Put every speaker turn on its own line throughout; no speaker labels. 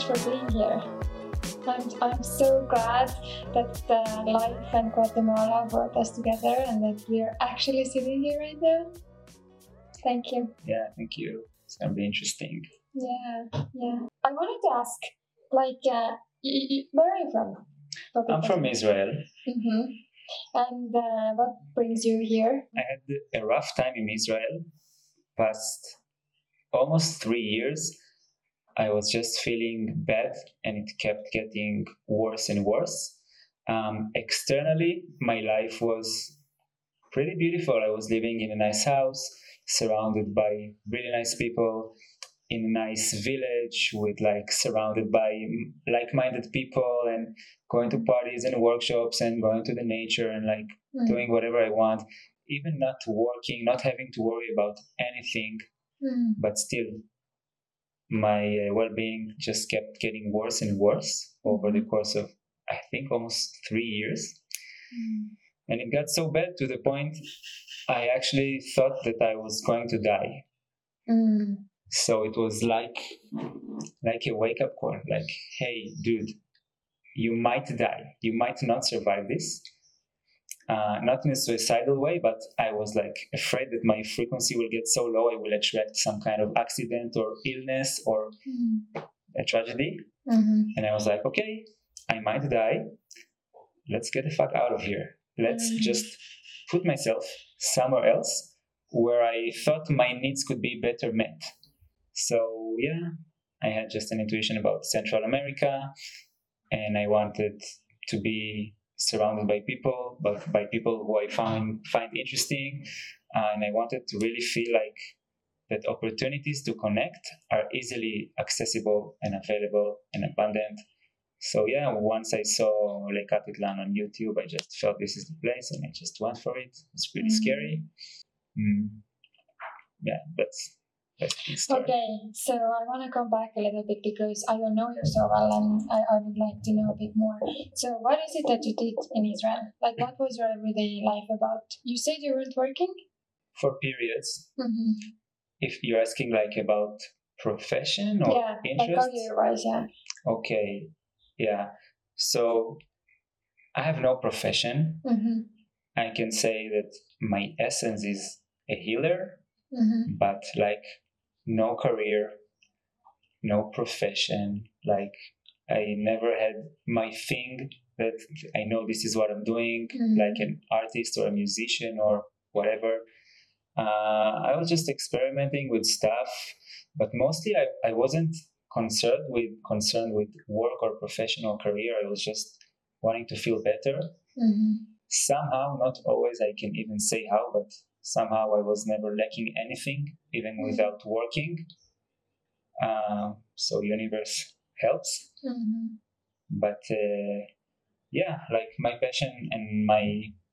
much for being here. I'm, I'm so glad that uh, life and Guatemala brought us together and that we're actually sitting here right now. Thank you.
Yeah, thank you. It's gonna be interesting.
Yeah, yeah. I wanted to ask, like, uh, y- y- where are you from?
I'm from Israel.
hmm And uh, what brings you here?
I had a rough time in Israel. Past almost three years, I was just feeling bad, and it kept getting worse and worse. Um, externally, my life was pretty beautiful. I was living in a nice house, surrounded by really nice people, in a nice village with like surrounded by like-minded people and going to parties and workshops and going to the nature and like
Mm.
doing whatever I want, even not working, not having to worry about anything,
Mm.
but still my uh, well-being just kept getting worse and worse over the course of I think almost 3 years.
Mm.
And it got so bad to the point I actually thought that I was going to die.
Mm.
So it was like like a wake up call like hey dude you might die you might not survive this uh, not in a suicidal way but I was like afraid that my frequency will get so low I will attract some kind of accident or illness or
Mm.
a tragedy
Mhm.
and I was like okay I might die let's get the fuck out of here let's
Mm.
just put myself somewhere else where I thought my needs could be better met so yeah I had just an intuition about Central America, and I wanted to be surrounded by people, but by people who I find find interesting, uh, and I wanted to really feel like that opportunities to connect are easily accessible and available and abundant. So yeah, once I saw Lake Atitlan on YouTube, I just felt this is the place, and I just went for it. It's pretty
Mm.
scary. Mm. Yeah, that's that's the story.
Okay, so I want to come back a little bit because I don't know you so well and I, I would like to know a bit more. So, what is it that you did in Israel? Like, what was your everyday life about? You said you weren't working?
For periods,
Mm-hmm.
if you're asking like about profession or
Yeah, like
interest
career wise, yeah.
okay yeah so i have no profession
Mm-hmm.
i can say that my essence is a healer
Mm-hmm.
but like no career no profession like i never had my thing that i know this is what i'm doing
Mhm.
like an artist or a musician or whatever uh, i was just experimenting with stuff but mostly I, I wasn't concerned with concerned with work or professional career i was just wanting to feel better
Mm-hmm.
somehow not always i can even say how but somehow i was never lacking anything even
Mhm.
without working uh, so universe helps
Mm-hmm.
but uh, yeah like my passion and my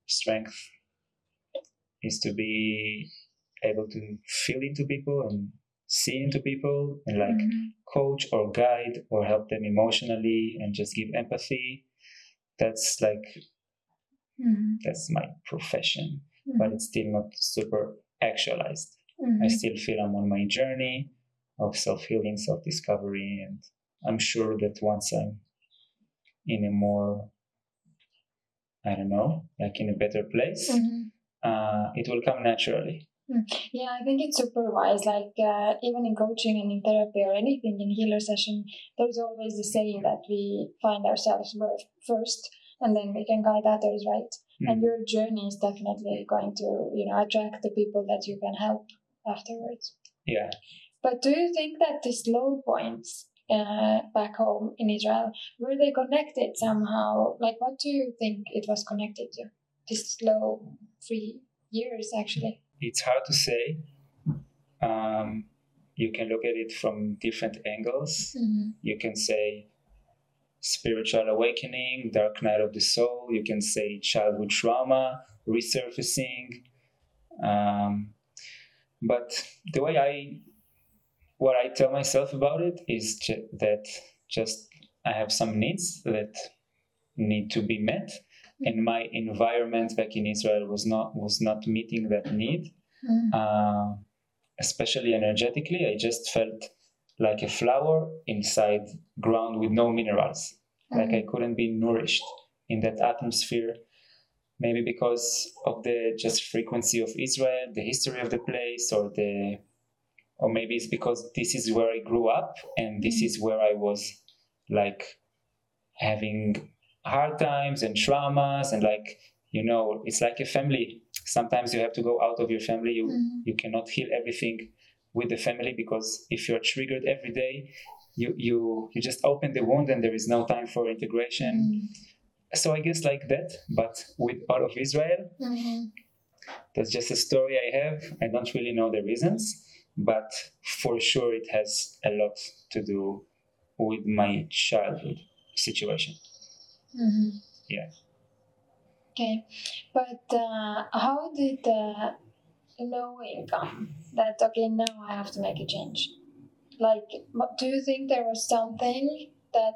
strength is to be able to feel into people and see into people and like
Mm-hmm.
coach or guide or help them emotionally and just give empathy that's like
Mm-hmm.
that's my profession but it's still not super actualized
Mm-hmm.
i still feel i'm on my journey of self-healing self-discovery and i'm sure that once i'm in a more i don't know like in a better place
Mm-hmm.
uh, it will come naturally
Yeah, I think it's super wise. Like uh, even in coaching and in therapy or anything in healer session, there's always the saying that we find ourselves first, and then we can guide others, right? And
Mm.
your journey is definitely going to, you know, attract the people that you can help afterwards.
yeah
But do you think that these low points uh, back home in Israel were they connected somehow? Like, what do you think it was connected to? These slow three years, actually.
it's hard to say um, you can look at it from different angles
Mm-hmm.
you can say spiritual awakening, dark night of the soul. You can say childhood trauma, resurfacing. Um, but the way I, what I tell myself about it is that just I have some needs that need to be met, and my environment back in Israel was not was not meeting that need
Mm-hmm.
uh, especially energetically. I just felt like a flower inside ground with no minerals. Like I
Mhm.
couldn't be nourished in that atmosphere. Maybe because of the just frequency of Israel, the history of the place, or the, or maybe it's because this is where I grew up and this is where I was like having hard times and traumas and like you know it's like a family sometimes you have to go out of your family you
Mhm.
you cannot heal everything with the family because if you're triggered every day you you you just open the wound and there is no time for integration
Mm.
so i guess like that but with all of israel
Mhm.
that's just a story i have i don't really know the reasons but for sure it has a lot to do with my childhood situation
Mhm.
Yeah.
Okay, but uh, how did the knowing income that okay now I have to make a change? Like, do you think there was something that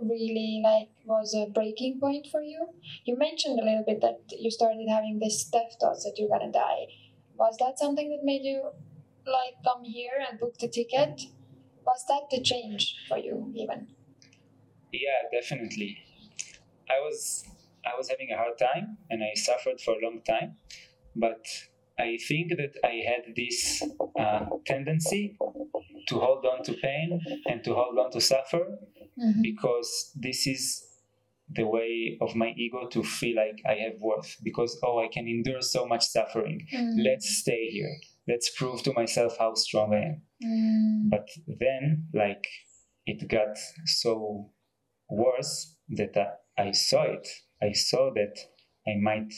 really like was a breaking point for you? You mentioned a little bit that you started having this death thoughts that you're gonna die. Was that something that made you like come here and book the ticket? Was that the change for you even?
Yeah, definitely. I was I was having a hard time and I suffered for a long time, but I think that I had this uh, tendency to hold on to pain and to hold on to suffer
Mm-hmm.
because this is the way of my ego to feel like I have worth because oh I can endure so much suffering. Let's stay here. Let's prove to myself how strong I am.
Mm.
But then, like, it got so worse that I, I saw it. I saw that I might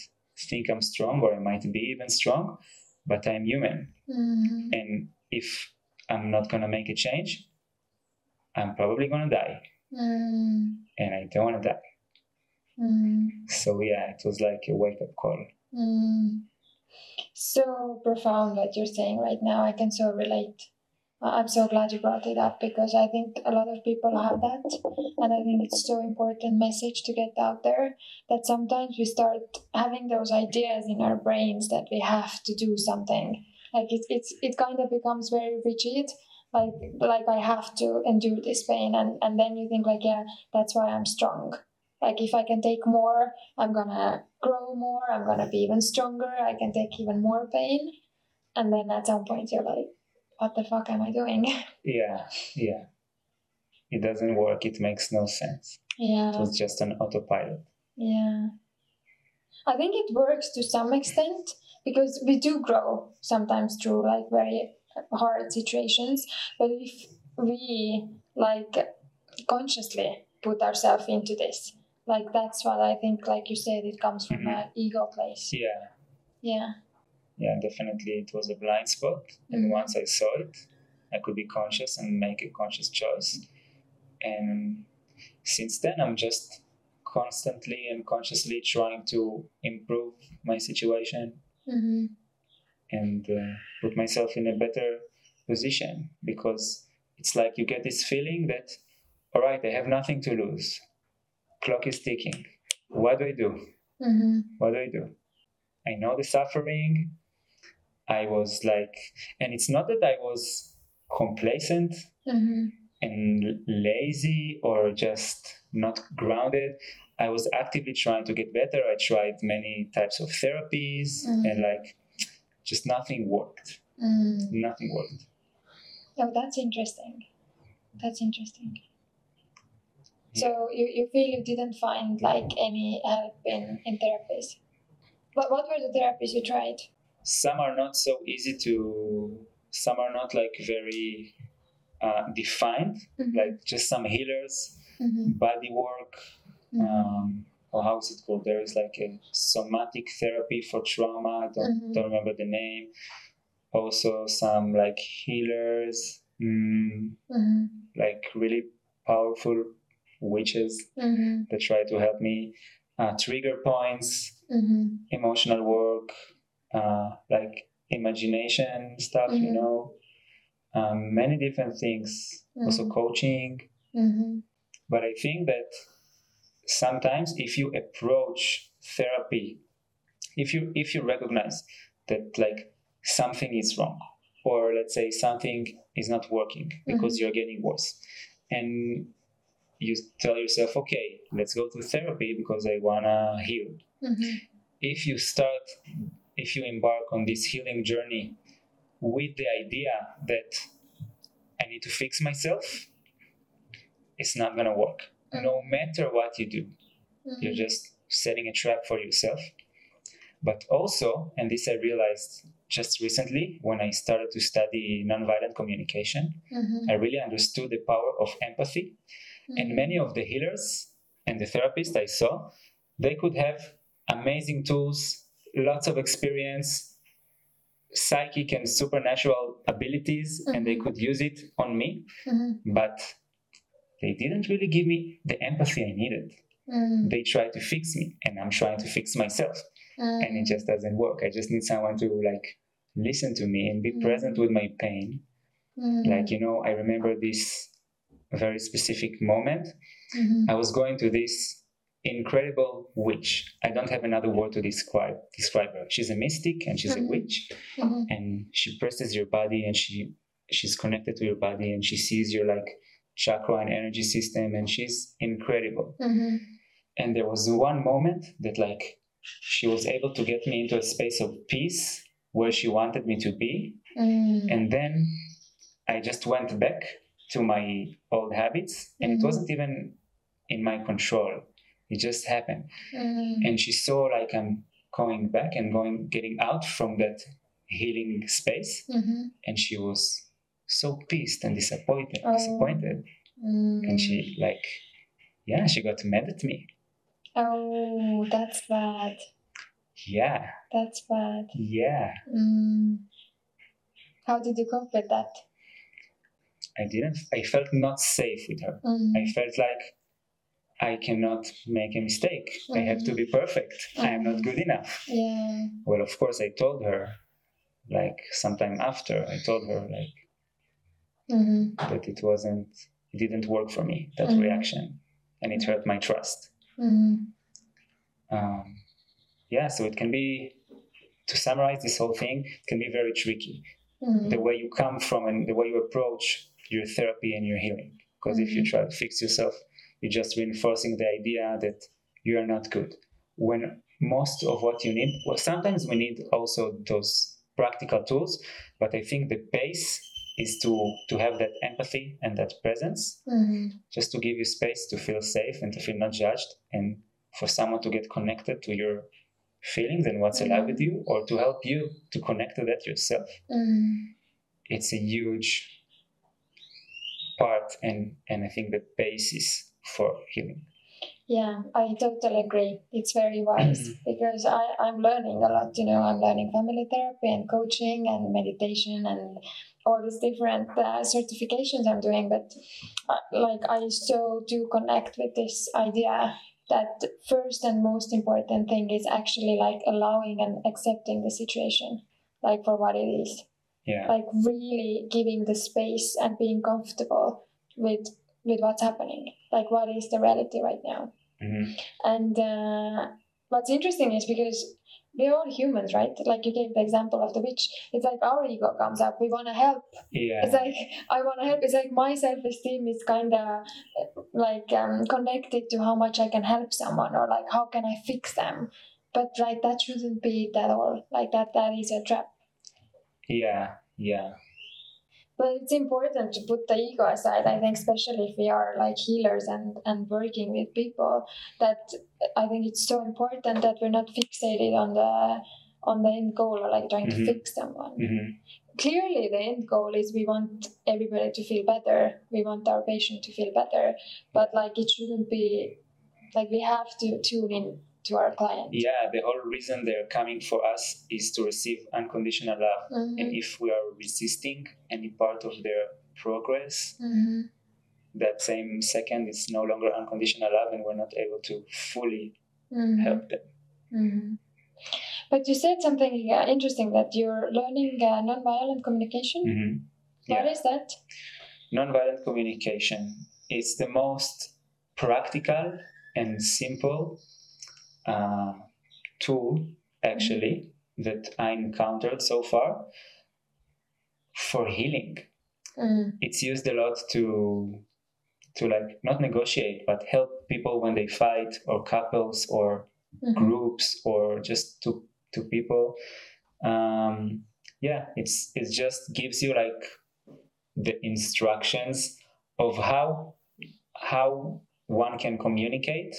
think I'm strong or I might be even strong, but I'm human.
Mm.
And if I'm not going to make a change, I'm probably going to die.
Mm.
And I don't want to die.
Mm.
So, yeah, it was like a wake up call.
Mm. So profound what you're saying right now. I can so relate. I- I'm so glad you brought it up because I think a lot of people have that, and I think it's so important message to get out there that sometimes we start having those ideas in our brains that we have to do something. Like it's it's it kind of becomes very rigid. Like like I have to endure this pain, and and then you think like yeah, that's why I'm strong. Like if I can take more, I'm gonna grow more. I'm gonna be even stronger. I can take even more pain, and then at some point you're like, what the fuck am I doing?
Yeah, yeah. It doesn't work. It makes no sense.
Yeah.
It was just an autopilot.
yeah. I think it works to some extent because we do grow sometimes through like very hard situations. But if we like consciously put ourselves into this, like that's what I think. Like you said, it comes from
Mhm.
an ego place.
Yeah.
Yeah.
Yeah, definitely it was a blind spot. And
Mhm.
once I saw it, I could be conscious and make a conscious choice. And since then, I'm just constantly and consciously trying to improve my situation
Mm-hmm.
and uh, put myself in a better position because it's like you get this feeling that, all right, I have nothing to lose. Clock is ticking. What do I do?
Mm-hmm.
what do I do? I know the suffering. I was like, and it's not that I was complacent
Mm-hmm.
and lazy or just not grounded. I was actively trying to get better. I tried many types of therapies
Mhm.
and like just nothing worked.
Mm.
Nothing worked.
Oh, that's interesting. That's interesting. So you, you feel you didn't find like any help in, in therapies. What what were the therapies you tried?
Some are not so easy to, some are not like very uh, defined, like just some healers,
Mm-hmm.
body work, um, or how is it called? There is like a somatic therapy for trauma. I don't,
Mhm.
don't remember the name. Also, some like healers, mm,
Mm-hmm.
like really powerful witches
Mm-hmm.
that try to help me. Uh, trigger points,
Mm-hmm.
emotional work, uh, like imagination stuff, you
Mhm.
know. Um, many different things. Also,
Mhm.
coaching.
Mm-hmm.
But I think that sometimes if you approach therapy, if you if you recognize that like something is wrong, or let's say something is not working because
Mhm.
you're getting worse and you tell yourself okay let's go to therapy because i want to heal
Mhm.
if you start if you embark on this healing journey with the idea that i need to fix myself it's not going to work no matter what you do
Mhm.
you're just setting a trap for yourself but also and this i realized just recently when i started to study nonviolent communication
Mhm.
i really understood the power of empathy and
Mhm.
many of the healers and the therapists I saw, they could have amazing tools, lots of experience, psychic and supernatural abilities, and they
Mhm.
could use it on me,
Mhm.
but they didn't really give me the empathy I needed.
Mhm.
They tried to fix me, and I'm trying to fix myself, and it just doesn't work. I just need someone to like listen to me and be
Mhm.
present with my pain. Like, you know, I remember this very specific moment
Mhm.
I was going to this incredible witch. I don't have another word to describe describe her. She's a mystic and she's a
Mhm.
witch,
Mhm.
and she presses your body and she she's connected to your body and she sees your like chakra and energy system and she's incredible.
Mhm.
And there was one moment that like she was able to get me into a space of peace where she wanted me to be,
Mhm.
and then I just went back to my old habits and it
Mhm.
wasn't even in my control. It just happened.
Mhm.
And she saw like I'm going back and going getting out from that healing space
Mhm.
and she was so pissed and disappointed
Oh.
disappointed and she like yeah she got mad at me
Oh, that's bad.
yeah
That's bad.
yeah
Mm. How did you cope with that?
i didn't i felt not safe with her
Mm.
i felt like i cannot make a mistake i have to be perfect i am not good enough
Yeah.
well of course i told her like sometime after i told her like
Mhm.
that it wasn't it didn't work for me that
Mhm.
reaction and it hurt my trust
Mhm.
um, yeah so it can be to summarize this whole thing it can be very tricky
Mhm.
the way you come from and the way you approach your therapy and your healing because if you
Mhm.
try to fix yourself you're just reinforcing the idea that you are not good when most of what you need well sometimes we need also those practical tools but i think the base is to to have that empathy and that presence
Mhm.
just to give you space to feel safe and to feel not judged and for someone to get connected to your feelings and what's alive with you or to help you to connect to that yourself
Mhm.
it's a huge part and and i think the basis for healing
Yeah, I totally agree. It's very wise because I, I'm learning a lot. You know, I'm learning family therapy and coaching and meditation and all these different uh, certifications I'm doing. But uh, like, I so do connect with this idea that first and most important thing is actually like allowing and accepting the situation, like for what it is.
yeah
Like really giving the space and being comfortable with with what's happening. Like, what is the reality right now?
Mhm.
And uh, what's interesting is because we're all humans, right? Like you gave the example of the witch. It's like our ego comes up. We want to help.
yeah
It's like I want to help. It's like my self esteem is kind of like um, connected to how much I can help someone or like how can I fix them. But like that shouldn't be it at all. Like that that is a trap.
yeah yeah
But it's important to put the ego aside. I think, especially if we are like healers and and working with people, that I think it's so important that we're not fixated on the on the end goal or like trying
Mhm.
to fix someone.
Mhm.
Clearly, the end goal is we want everybody to feel better. We want our patient to feel better, but like it shouldn't be like we have to tune in to our client.
yeah the whole reason they're coming for us is to receive unconditional love
Mhm.
and if we are resisting any part of their progress
Mhm.
that same second is no longer unconditional love and we're not able to fully
Mhm.
help them
hmm But you said something uh, interesting that you're learning uh, nonviolent communication.
Mhm.
What
Yeah.
is that?
Nonviolent communication is the most practical and simple uh, tool, actually, that I encountered so far for healing.
Mm.
it's used a lot to to like not negotiate but help people when they fight or couples or
Mhm.
groups or just to to people um yeah it's it just gives you like the instructions of how how one can communicate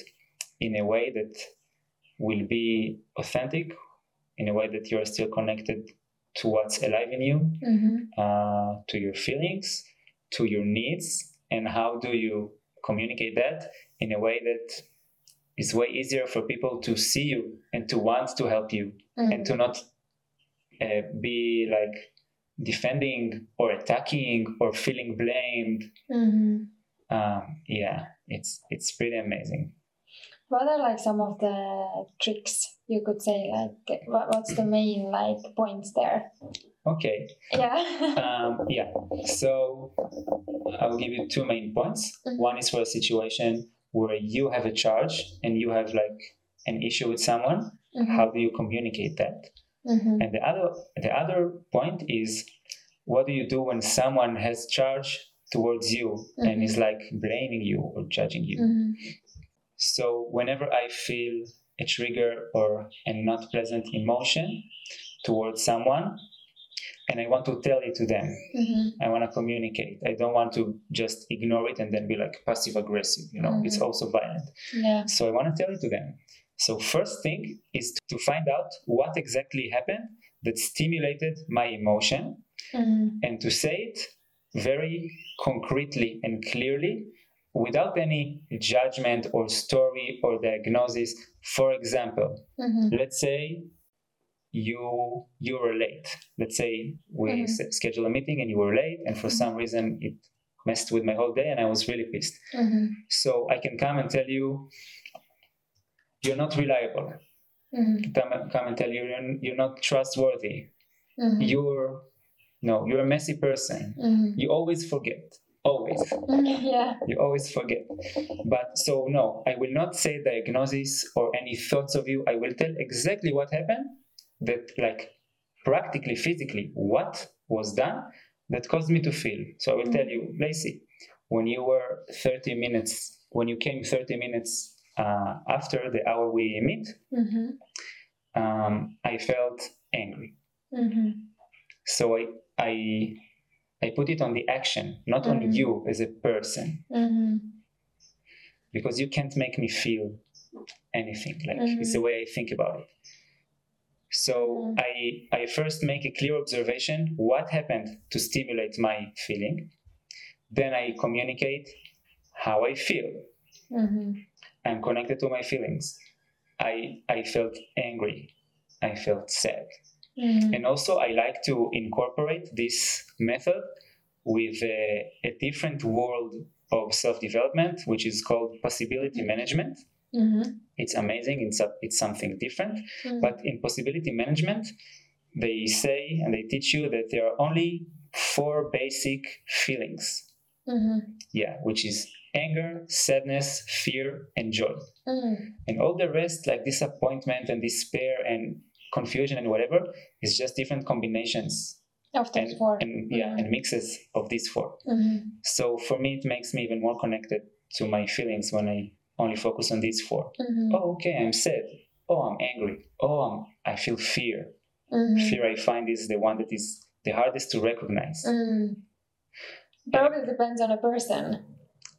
in a way that will be authentic in a way that you're still connected to what's alive in you
Mhm.
uh, to your feelings to your needs and how do you communicate that in a way that is way easier for people to see you and to want to help you
Mhm.
and to not uh, be like defending or attacking or feeling blamed
Mhm.
um, yeah it's it's pretty amazing
What are like some of the tricks you could say? Like, what, what's the main like points there?
okay
Yeah.
um, yeah so i'll give you two main points
Mhm.
one is for a situation where you have a charge and you have like an issue with someone
Mhm.
how do you communicate that
Mhm.
and the other the other point is what do you do when someone has charge towards you and
Mhm.
is like blaming you or judging you
Mhm.
So whenever i feel a trigger or a not pleasant emotion towards someone and i want to tell it to them
Mhm.
I want to communicate. I don't want to just ignore it and then be like passive aggressive. You know, it's
Mhm.
also violent.
Yeah.
So I want to tell it to them. So first thing is to find out what exactly happened that stimulated my emotion
Mhm.
and to say it very concretely and clearly without any judgment or story or diagnosis. For example,
Mhm.
let's say you you were late let's say we
Mhm.
s- schedule a meeting and you were late and for some reason it messed with my whole day and i was really pissed
Mhm.
so i can come and tell you you're not reliable
Mhm.
come, come and tell you you're, you're not trustworthy
Mhm.
you're no you're a messy person you always forget always
Yeah.
you always forget but so no i will not say diagnosis or any thoughts of you i will tell exactly what happened that like practically physically what was done that caused me to feel so i will tell you lacey when you were 30 minutes when you came 30 minutes uh, after the hour we meet
Mhm.
um, i felt angry
Mhm.
so i i i put it on the action not on
Mhm.
you as a person
Mhm.
because you can't make me feel anything like
Mhm.
it's the way i think about it so
Mhm.
i i first make a clear observation what happened to stimulate my feeling then i communicate how i feel
Mhm.
i'm connected to my feelings i i felt angry i felt sad
Mhm.
and also i like to incorporate this method with a, a different world of self-development which is called possibility management
Mhm.
it's amazing it's, a, it's something different
Mhm.
but in possibility management they say and they teach you that there are only four basic feelings
Mhm.
yeah which is anger sadness fear and joy
Mhm.
and all the rest like disappointment and despair and confusion and whatever it's just different combinations
Of those
and,
four.
and yeah
Mhm.
and mixes of these four
Mhm.
so for me it makes me even more connected to my feelings when i only focus on these four
Mhm.
oh okay i'm sad oh i'm angry oh I'm, i feel fear
Mhm.
fear i find is the one that is the hardest to recognize
Mm. Probably depends on a person,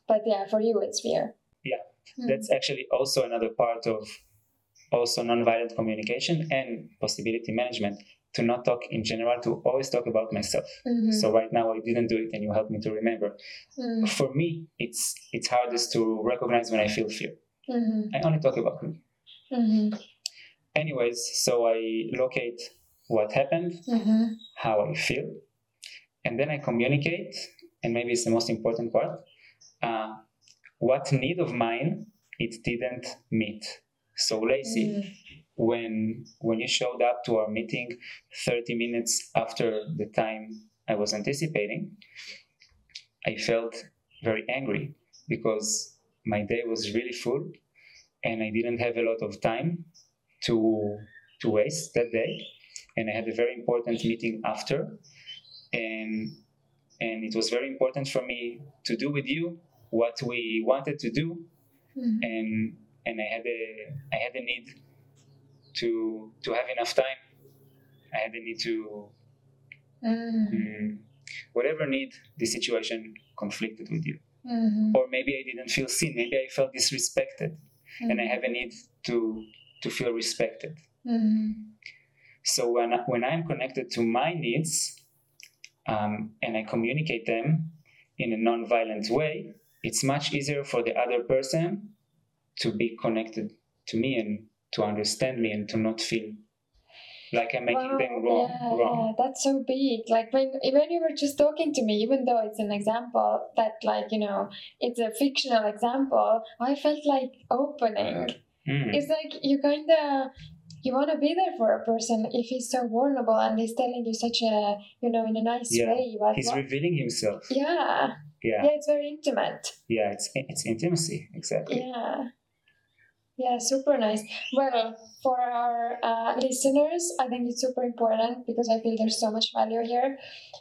but yeah, for you it's fear.
Yeah,
Mm.
that's actually also another part of also nonviolent communication and possibility management to not talk in general to always talk about myself
Mhm.
so right now i didn't do it and you helped me to remember
Mm.
for me it's it's hardest to recognize when i feel fear
Mhm.
i only talk about me
Mhm.
anyways so i locate what happened
Mhm.
how I feel, and then I communicate, and maybe it's the most important part, uh, what need of mine it didn't meet. So Lacey,
Mm.
when when you showed up to our meeting 30 minutes after the time I was anticipating, I felt very angry because my day was really full and I didn't have a lot of time to to waste that day and I had a very important meeting after and and it was very important for me to do with you what we wanted to do,
Mhm.
and and I had a I had a need to to have enough time. I had a need to
Mhm.
mm, whatever need the situation conflicted with you,
Mhm.
or maybe I didn't feel seen. Maybe I felt disrespected, and I have a need to to feel respected.
Mhm.
So when when I'm connected to my needs, um, and I communicate them in a non-violent way, it's much easier for the other person to be connected to me and to understand me and to not feel like I'm making
Wow,
them wrong.
yeah,
wrong.
yeah, that's so big. Like when when you were just talking to me, even though it's an example that, like you know, it's a fictional example, I felt like opening.
Mm.
It's like you kind of you want to be there for a person if he's so vulnerable and he's telling you such a you know in a nice
Yeah,
way. What,
He's
what-
revealing himself.
yeah,
Yeah,
yeah, it's very intimate.
yeah. It's it's intimacy exactly.
Yeah. Yeah, super nice. Well, for our uh, listeners, I think it's super important because I feel there's so much value here.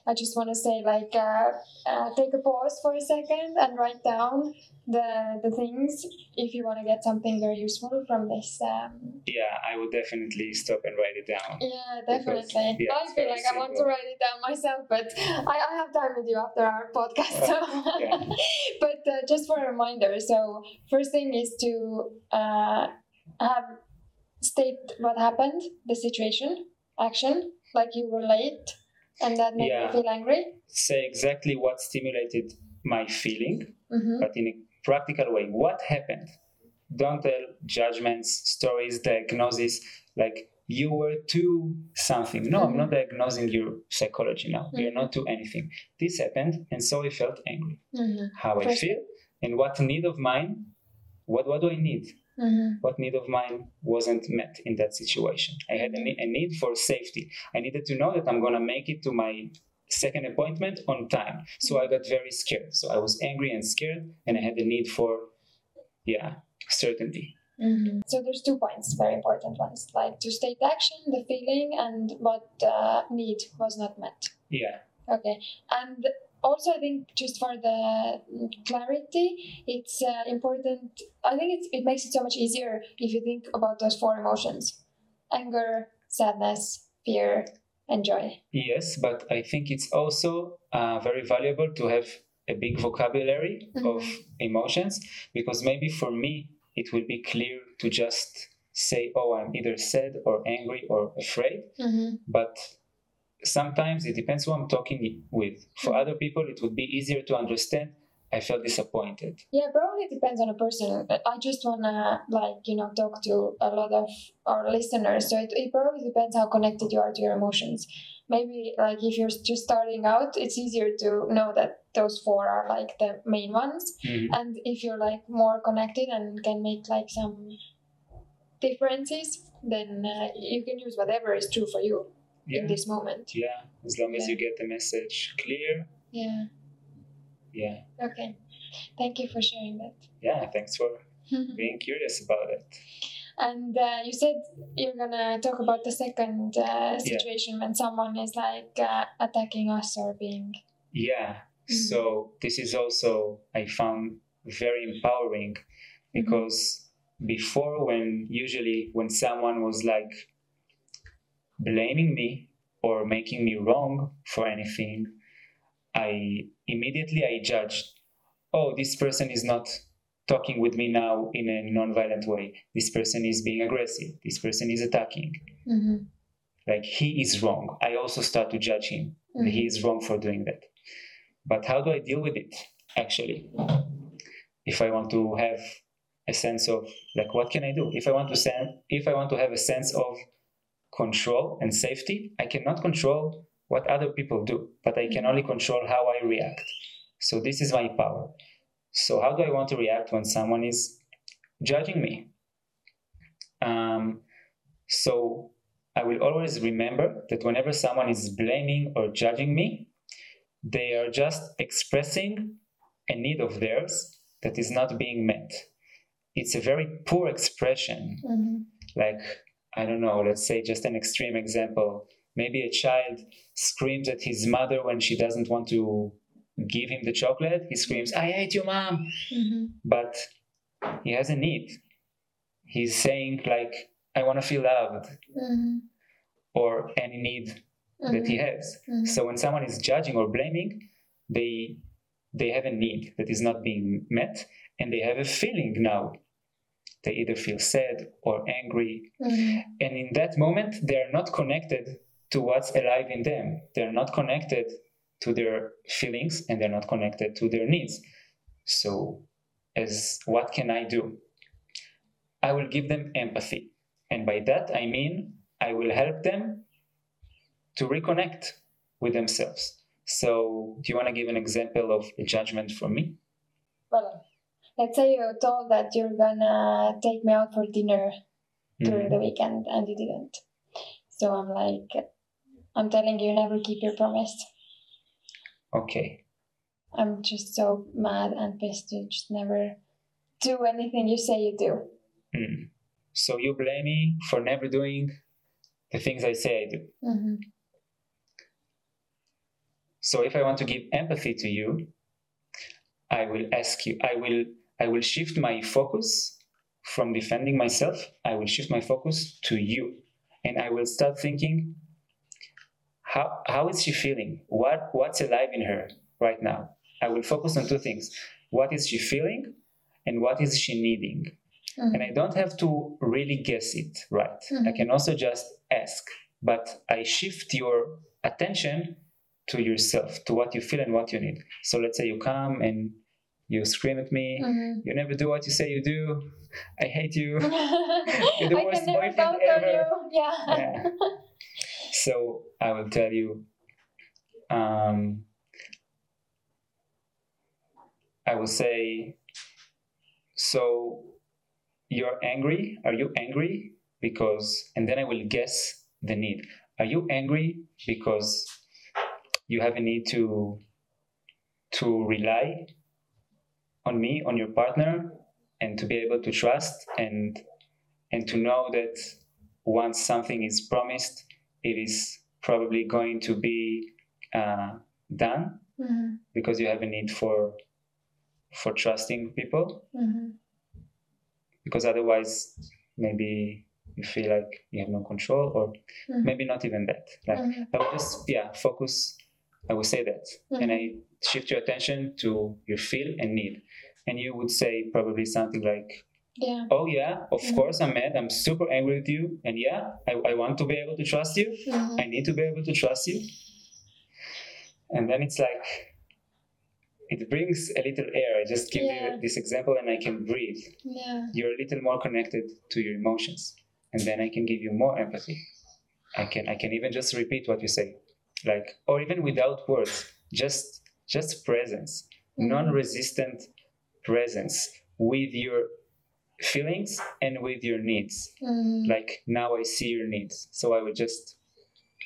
I just want to say, like, uh, uh, take a pause for a second and write down the the things if you want to get something very useful from this. Um,
Yeah, I would definitely stop and write it down.
yeah,
Because,
definitely.
yeah,
I feel like I want to write it down myself, but I, I have time with you after our podcast. So.
Yeah.
but uh, just for a reminder, so first thing is to uh, have state what happened, the situation, action, like you were late, and that made
Yeah.
you feel angry.
Say exactly what stimulated my feeling,
Mm-hmm.
but in a practical way. What happened? Don't tell judgments, stories, diagnosis like you were too something. No, I'm not diagnosing your psychology now. You're not to anything. This happened, and so I felt angry.
Mm-hmm.
How I feel and what need of mine. What what do I need?
Mm-hmm.
what need of mine wasn't met in that situation. I had a, ne- a need for safety. I needed to know that I'm going to make it to my second appointment on time. So I got very scared. So I was angry and scared, and I had a need for, yeah, certainty.
Mm-hmm. So there's two points, very important ones, like to state action, the feeling, and what uh, need was not met.
Yeah,
Okay, and also I think just for the clarity, it's uh, important. I think it's, it makes it so much easier if you think about those four emotions: anger, sadness, fear, and joy.
yes, but I think it's also uh, very valuable to have a big vocabulary of emotions because maybe for me it will be clear to just say, oh, I'm either sad or angry or afraid.
Mm-hmm.
but sometimes it depends who I'm talking with. For other people, it would be easier to understand. I felt disappointed.
Yeah, probably depends on a person. I just wanna like you know talk to a lot of our listeners, so it, it probably depends how connected you are to your emotions. Maybe like if you're just starting out, it's easier to know that those four are like the main ones,
Mhm.
and if you're like more connected and can make like some differences, then uh, you can use whatever is true for you
Yeah,
in this moment.
yeah. As long as you get the message clear.
Yeah.
Yeah,
Okay. Thank you for sharing that.
yeah. Thanks for being curious about it.
And uh, you said you're gonna talk about the second uh, situation when someone is like uh, attacking us or being.
Yeah.
Mhm.
So this is also I found very empowering because before when usually when someone was like blaming me or making me wrong for anything, I immediately I judged, oh, this person is not talking with me now in a non-violent way. This person is being aggressive. This person is attacking.
Mm-hmm.
Like he is wrong. I also start to judge him. that He is wrong for doing that. But how do I deal with it actually? If I want to have a sense of like what can I do? If I want to sen- if I want to have a sense of control and safety, I cannot control what other people do, but I can only control how I react. So this is my power. So how do I want to react when someone is judging me? Um, so I will always remember that whenever someone is blaming or judging me, they are just expressing a need of theirs that is not being met. It's a very poor expression.
Mm-hmm.
Like, I don't know, let's say just an extreme example. Maybe a child screams at his mother when she doesn't want to give him the chocolate, he screams, I hate you, mom.
Mm-hmm.
But he has a need. He's saying, like, I want to feel loved,
Mm-hmm.
or any need that he has.
Mhm.
So when someone is judging or blaming, they they have a need that is not being met, and they have a feeling now. They either feel sad or angry,
Mm-hmm.
and in that moment, they are not connected to what's alive in them. They're not connected to their feelings, and they're not connected to their needs. So, as what can I do? I will give them empathy, and by that I mean I will help them to reconnect with themselves. So, do you want to give an example of a judgment from me?
Well, let's say you're told that you're gonna take me out for dinner during
Mhm.
the weekend and you didn't. So I'm like, I'm telling you, never keep your promise.
Okay.
I'm just so mad and pissed. You just never do anything you say you do.
Mm. So you blame me for never doing the things I say I do.
Mm-hmm.
So if I want to give empathy to you, I will ask you, I will I will shift my focus from defending myself, I will shift my focus to you. And I will start thinking, how how is she feeling? What what's alive in her right now? I will focus on two things. What is she feeling and what is she needing? And I don't have to really guess it right. I
Mhm.
can also just ask, but I shift your attention to yourself, to what you feel and what you need. So let's say you come and you scream at me,
Mm-hmm.
you never do what you say you do, I hate you.
I
the worst
can never
boyfriend ever.
you. Yeah.
Yeah. So I will tell you, um, I will say, so you're angry. Are you angry? Because, and then I will guess the need. Are you angry because you have a need to to rely on me, on your partner, and to be able to trust and and to know that once something is promised, it is probably going to be uh, done
Mm-hmm.
because you have a need for for trusting people
Mm-hmm.
because otherwise maybe you feel like you have no control or
Mhm.
maybe not even that like
Mhm.
i would just yeah focus i would say that and i shift your attention to your feel and need and you would say probably something like
Yeah.
oh yeah of
Mhm.
course i'm mad i'm super angry with you and yeah I, I want to be able to trust you
Mhm.
I need to be able to trust you. And then it's like, it brings a little air. I just give
Yeah.
you this example and I can breathe.
Yeah.
You're a little more connected to your emotions. And then I can give you more empathy. I can I can even just repeat what you say. Like or even without words. Just just presence.
Mhm.
Non-resistant presence with your feelings and with your needs
Mm-hmm.
like now I see your needs. So I would just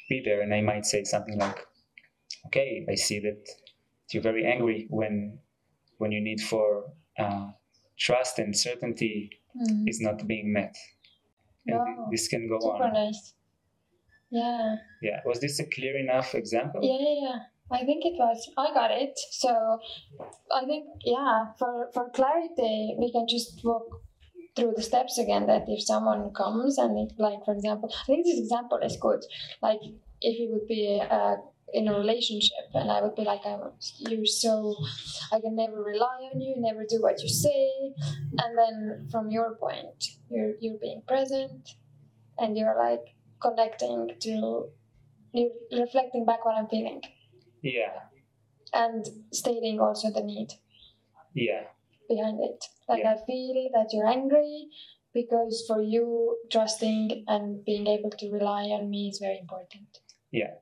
be there and I might say something like, okay, I see that you're very angry when when your need for uh, trust and certainty
Mm-hmm.
is not being met. And
Wow.
this can go
Super
on.
nice. Yeah.
Yeah. Was this a clear enough example?
Yeah, yeah, yeah. I think it was. I got it. So I think yeah, for for clarity, we can just walk through the steps again. That if someone comes and if, like for example, I think this example is good. Like if it would be uh, in a relationship, and I would be like, I'm, "You're so, I can never rely on you. Never do what you say." And then from your point, you're you're being present, and you're like connecting to, you're reflecting back what I'm feeling
Yeah.
and stating also the need
Yeah.
behind it. Like
Yeah.
I feel that you're angry because for you trusting and being able to rely on me is very important.
Yeah.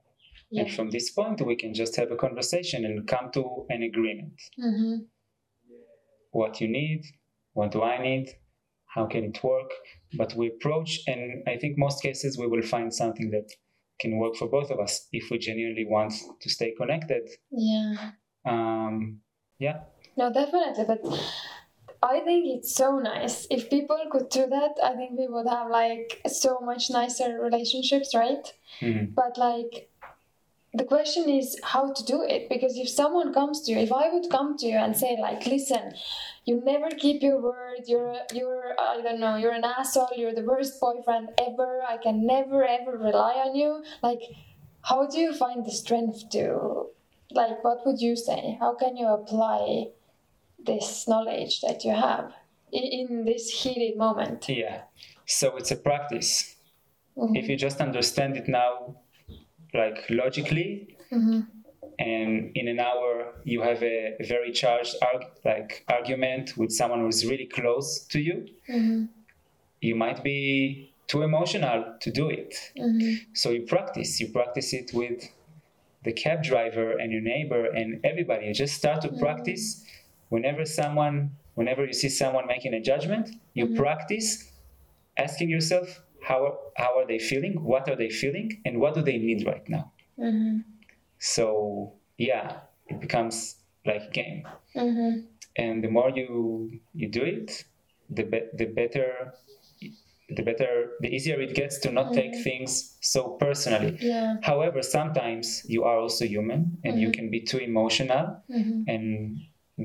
Yeah.
And from this point, we can just have a conversation and come to an agreement.
Mm-hmm.
what you need, what do I need, how can it work. But we approach, and I think most cases we will find something that can work for both of us if we genuinely want to stay connected.
Yeah.
Um, yeah,
No, definitely. But I think it's so nice. If people could do that, I think we would have like so much nicer relationships, right?
Mhm.
But like the question is how to do it because if someone comes to you if i would come to you and say like listen you never keep your word you're you're i don't know you're an asshole you're the worst boyfriend ever i can never ever rely on you like how do you find the strength to like what would you say how can you apply this knowledge that you have in this heated moment
Yeah. So it's a practice.
Mhm.
If you just understand it now, like logically,
Mhm.
and in an hour you have a very charged arg- like argument with someone who's really close to you,
Mhm.
you might be too emotional to do it.
Mhm.
So you practice. You practice it with the cab driver and your neighbor and everybody. You just start to practice. Whenever someone, whenever you see someone making a judgment, you practice asking yourself how how are they feeling, what are they feeling, and what do they need right now.
Mhm.
So yeah, it becomes like a game.
Mhm.
And the more you you do it, the be- the better. The better, the easier it gets to not take things so personally.
yeah
However, sometimes you are also human and you can be too emotional,
Mhm.
and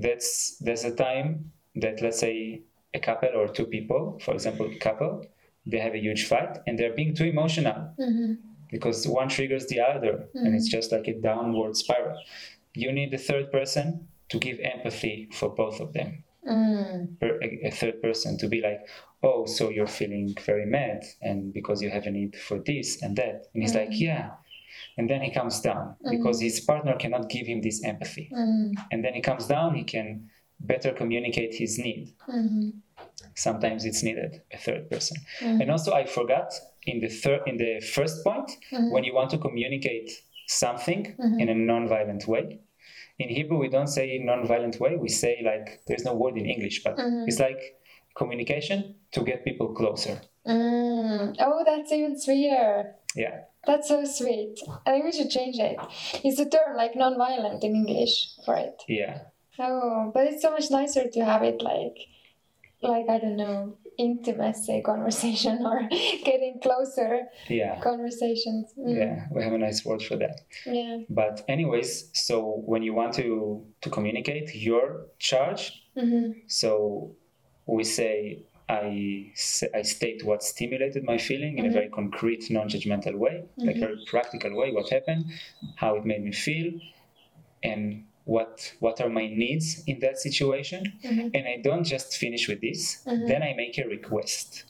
that's there's a time that let's say a couple or two people, for example, a couple, they have a huge fight and they're being too emotional
Mhm.
because one triggers the other, and it's just like a downward spiral. You need a third person to give empathy for both of them
Mm.
a, a third person to be like, oh, so you're feeling very mad, and because you have a need for this and that. And he's like, yeah. And then he comes down because his partner cannot give him this empathy.
Mm.
And then he comes down, he can better communicate his need.
Mhm.
Sometimes it's needed, a third person. Mm-hmm. And also, I forgot in the third, in the first point, mm-hmm. when you want to communicate something mm-hmm. in a non-violent way. In Hebrew, we don't say non-violent way. We say like there's no word in English, but it's like communication to get people closer.
Mm. Oh, that's even sweeter.
Yeah,
That's so sweet. I think we should change it. It's a term like non-violent in English for it.
yeah,
Oh, but it's so much nicer to have it like, like I don't know, intimacy conversation or getting closer
yeah,
conversations. Mm.
yeah. We have a nice word for that.
Yeah.
But anyways, so when you want to to communicate your charge,
hmm
so we say I, I state what stimulated my feeling in a very concrete, non-judgmental way, like very practical way. What happened, how it made me feel, and what what are my needs in that situation.
Mhm.
And I don't just finish with this. Then I make a request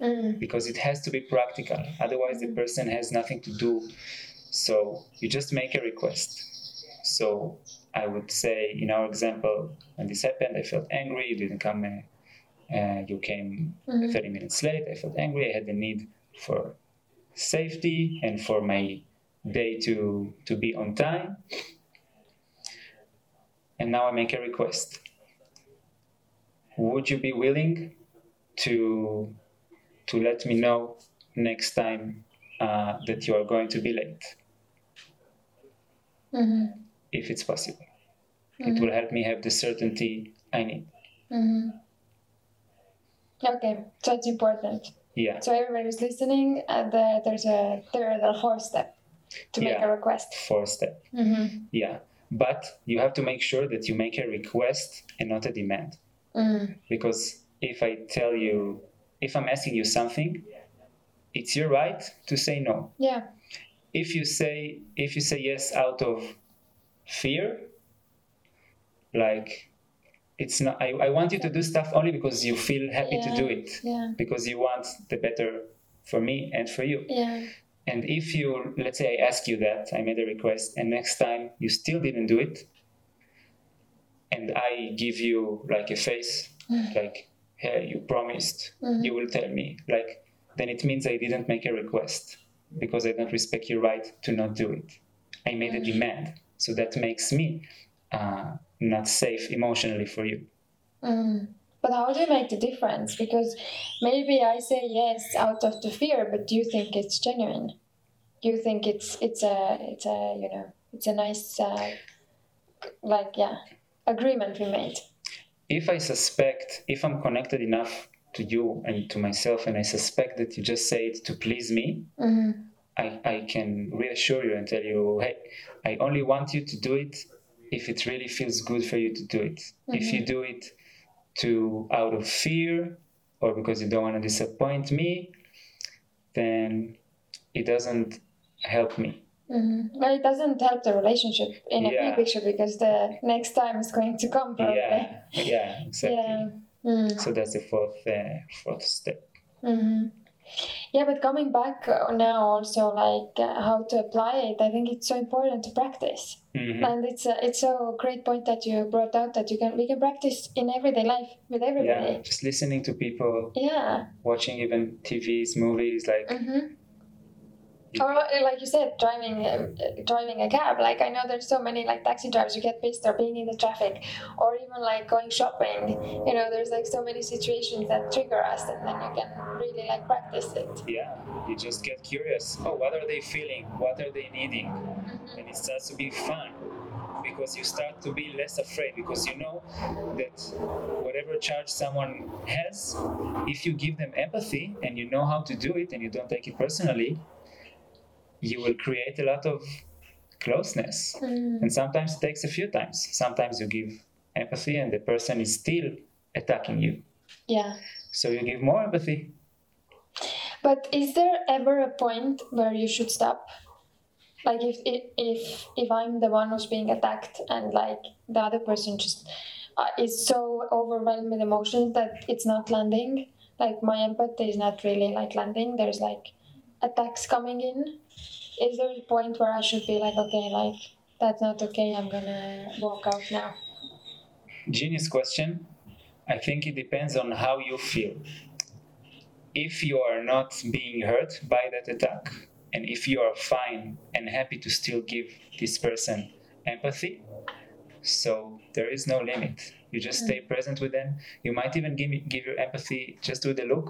Mm.
because it has to be practical. Otherwise, the person has nothing to do. So you just make a request. So I would say, in our example, when this happened, I felt angry. You didn't come. Uh, uh, you came 30 minutes late. I felt angry. I had the need for safety and for my day to to be on time. And now I make a request. Would you be willing to to let me know next time uh, that you are going to be late,
hmm
if it's possible. It will help me have the certainty I need.
hmm Okay, so it's important.
Yeah,
So everybody who's listening, uh, there, there's a third or fourth step to make a request.
fourth step.
Mm-hmm.
Yeah, but you have to make sure that you make a request and not a demand.
Mm.
Because if I tell you, if I'm asking you something, it's your right to say no.
Yeah.
If you say if you say yes out of fear, like it's not I, I want you to do stuff only because you feel happy to do it.
Yeah.
because you want the better for me and for you.
Yeah.
And if you, let's say I ask you that, I made a request, and next time you still didn't do it, and I give you like a face, like, hey, you promised, you will tell me, like, then it means I didn't make a request because I don't respect your right to not do it. I made a demand. So that makes me uh, not safe emotionally for you.
Mm. But how do you make the difference? Because maybe I say yes out of the fear, but do you think it's genuine. You think it's it's a it's a you know it's a nice uh, like yeah agreement we made.
if I suspect, if I'm connected enough to you and to myself, and I suspect that you just say it to please me,
hmm
I, I can reassure you and tell you, hey, I only want you to do it if it really feels good for you to do it. Mm-hmm. If you do it to out of fear or because you don't want to disappoint me, then it doesn't help me.
Mm-hmm. Well, it doesn't help the relationship in a big picture because the next time is going to come. Probably.
Yeah, yeah, exactly. Yeah. Mm. So that's the fourth uh, fourth step.
Mm-hmm. Yeah, but coming back now also like uh, how to apply it, I think it's so important to practice. Mm-hmm. And it's a, it's a great point that you brought out that you can we can practice in everyday life with everybody.
Yeah, just listening to people.
Yeah.
Watching even TVs, movies, like
mm-hmm or like you said driving uh, driving a cab. Like i know there's so many like taxi drivers who get pissed or being in the traffic or even like going shopping. You know there's like so many situations that trigger us and then you can really like practice it.
Yeah you just get curious. Oh what are they feeling? What are they needing? Mm-hmm. and it starts to be fun because you start to be less afraid because you know that whatever charge someone has if you give them empathy and you know how to do it and you don't take it personally you will create a lot of closeness. Mm. And sometimes it takes a few times. Sometimes you give empathy and the person is still attacking you.
Yeah.
So you give more empathy.
But is there ever a point where you should stop? Like if if if I'm the one who's being attacked and like the other person just uh, is so overwhelmed with emotions that it's not landing. Like my empathy is not really like landing. There's like attacks coming in is there a point where I should be like, okay, like that's not okay, I'm gonna walk out now?
Genius question. I think it depends on how you feel. If you are not being hurt by that attack, and if you are fine and happy to still give this person empathy, so there is no limit. You just stay mm. present with them. You might even give, give your empathy just with a look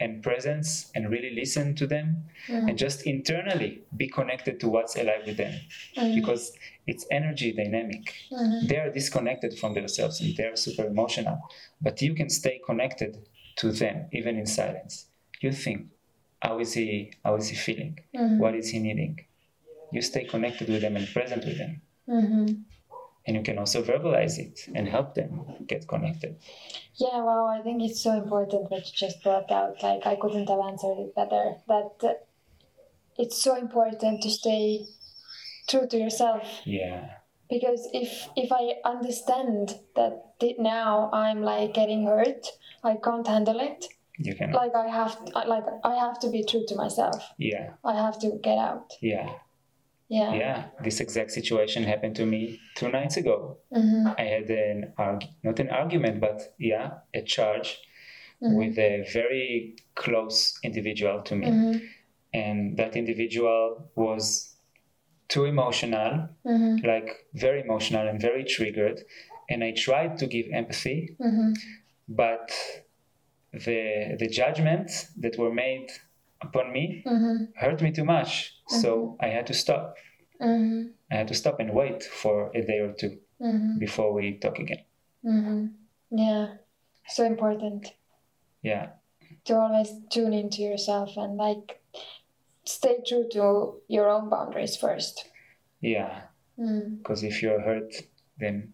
and presence and really listen to them mm. and just internally be connected to what's alive with them mm. because it's energy dynamic mm-hmm. they are disconnected from themselves and they're super emotional but you can stay connected to them even in silence you think how is he how is he feeling mm-hmm. what is he needing you stay connected with them and present with them
mm-hmm
and you can also verbalize it and help them get connected.
Yeah, well, I think it's so important what you just brought out. Like, I couldn't have answered it better. That uh, it's so important to stay true to yourself.
Yeah.
Because if if I understand that now I'm like getting hurt, I can't handle it.
You can.
Like I have, like I have to be true to myself.
Yeah.
I have to get out.
Yeah.
Yeah.
Yeah. This exact situation happened to me two nights ago.
Mm-hmm.
I had an arg- not an argument, but yeah, a charge mm-hmm. with a very close individual to me,
mm-hmm.
and that individual was too emotional,
mm-hmm.
like very emotional and very triggered. And I tried to give empathy,
mm-hmm.
but the the judgments that were made upon me
mm-hmm.
hurt me too much. Mm-hmm. So I had to stop.
Mm-hmm.
I had to stop and wait for a day or 2
mm-hmm.
before we talk again.
Mm-hmm. Yeah, so important.
Yeah.
To always tune into yourself and like stay true to your own boundaries first.
Yeah.
Mm.
Because if you're hurt, then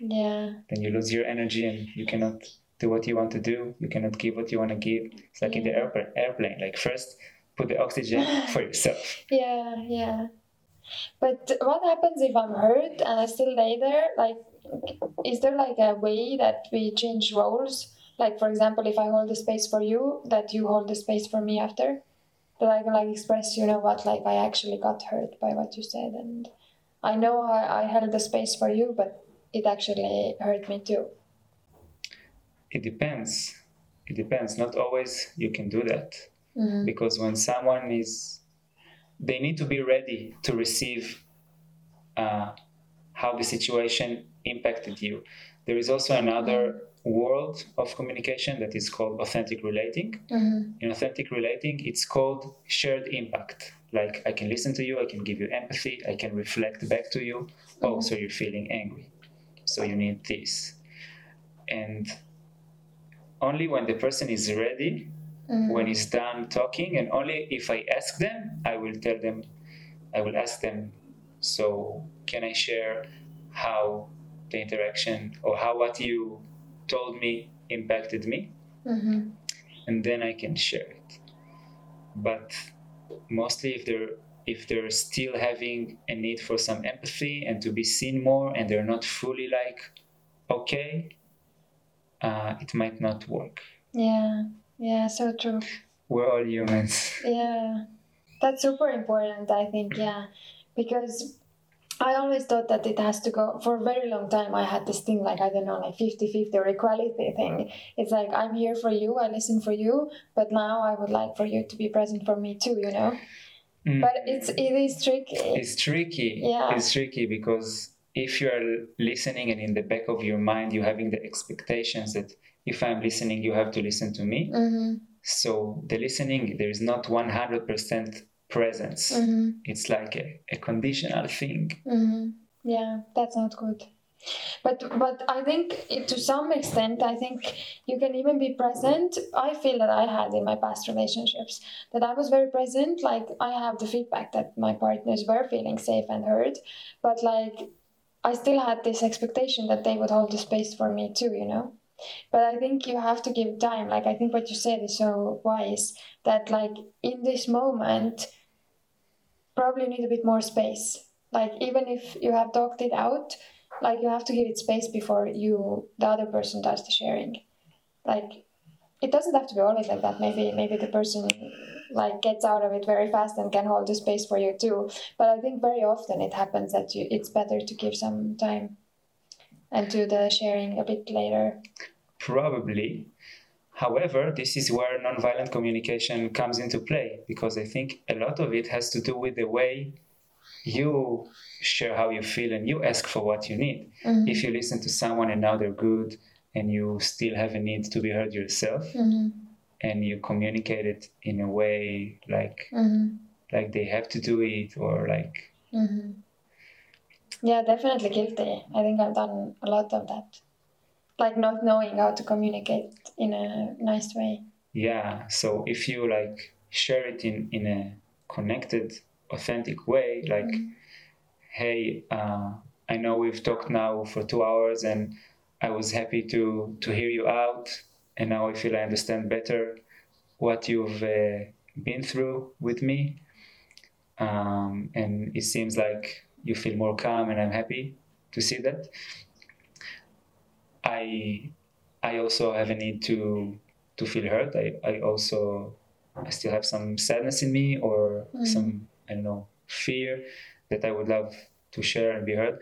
yeah,
then you lose your energy and you cannot do what you want to do. You cannot give what you want to give. It's like yeah. in the airplane. Airplane, like first put the oxygen for yourself.
Yeah, yeah. But what happens if I'm hurt and I still lay there? Like, is there like a way that we change roles? Like, for example, if I hold the space for you, that you hold the space for me after? That I can like express, you know what, like I actually got hurt by what you said, and I know I, I held the space for you, but it actually hurt me too.
It depends. It depends. Not always you can do that.
Mm-hmm.
Because when someone is they need to be ready to receive uh, how the situation impacted you. There is also another world of communication that is called authentic relating.
Mm-hmm.
In authentic relating, it's called shared impact. Like I can listen to you, I can give you empathy, I can reflect back to you. Oh, mm-hmm. Oh, so you're feeling angry. So you need this. And only when the person is ready
Mhm.
when he's done talking, and only if I ask them, I will tell them, I will ask them, so can I share how the interaction or how what you told me impacted me?
Mhm.
and then I can share it. But mostly, if they're if they're still having a need for some empathy and to be seen more, and they're not fully like okay, uh, it might not work.
Yeah. Yeah. So true.
We're all humans.
Yeah, that's super important, I think. Yeah, because I always thought that it has to go for a very long time. I had this thing like, I don't know, like 50 50 or equality thing. It's like, I'm here for you, I listen for you, but now I would like for you to be present for me too, you know?
Mm.
But it's, it is tricky.
It's tricky.
Yeah.
It's tricky because if you are listening and in the back of your mind you're having the expectations that if I'm listening, you have to listen to me.
Mm-hmm,
So the listening, there is not 100% presence.
mm-hmm,
It's like a, a conditional thing.
mm-hmm. Yeah, that's not good. But but I think it, to some extent, I think you can even be present. I feel that I had in my past relationships that I was very present. Like I have the feedback that my partners were feeling safe and heard, but like I still had this expectation that they would hold the space for me too. You know. But I think you have to give time. Like I think what you said is so wise. That like in this moment, probably need a bit more space. Like even if you have talked it out, like you have to give it space before you the other person does the sharing. Like it doesn't have to be always like that. Maybe maybe the person like gets out of it very fast and can hold the space for you too. But I think very often it happens that you it's better to give some time and do the sharing a bit later.
Probably. However, this is where nonviolent communication comes into play because I think a lot of it has to do with the way you share how you feel and you ask for what you need.
Mhm.
If you listen to someone and now they're good and you still have a need to be heard yourself
Mhm.
And you communicate it in a way like
Mhm.
like they have to do it or like
hmm Yeah, definitely guilty. I think I've done a lot of that. Like not knowing how to communicate in a nice way.
yeah so if you like share it in in a connected authentic way like hey uh, i know we've talked now for two hours and i was happy to to hear you out and now i feel i understand better what you've uh, been through with me. Um, and it seems like you feel more calm and i'm happy to see that. I i also have a need to to feel heard i, I also i still have some sadness in me or
Mhm.
some i don't know fear that i would love to share and be heard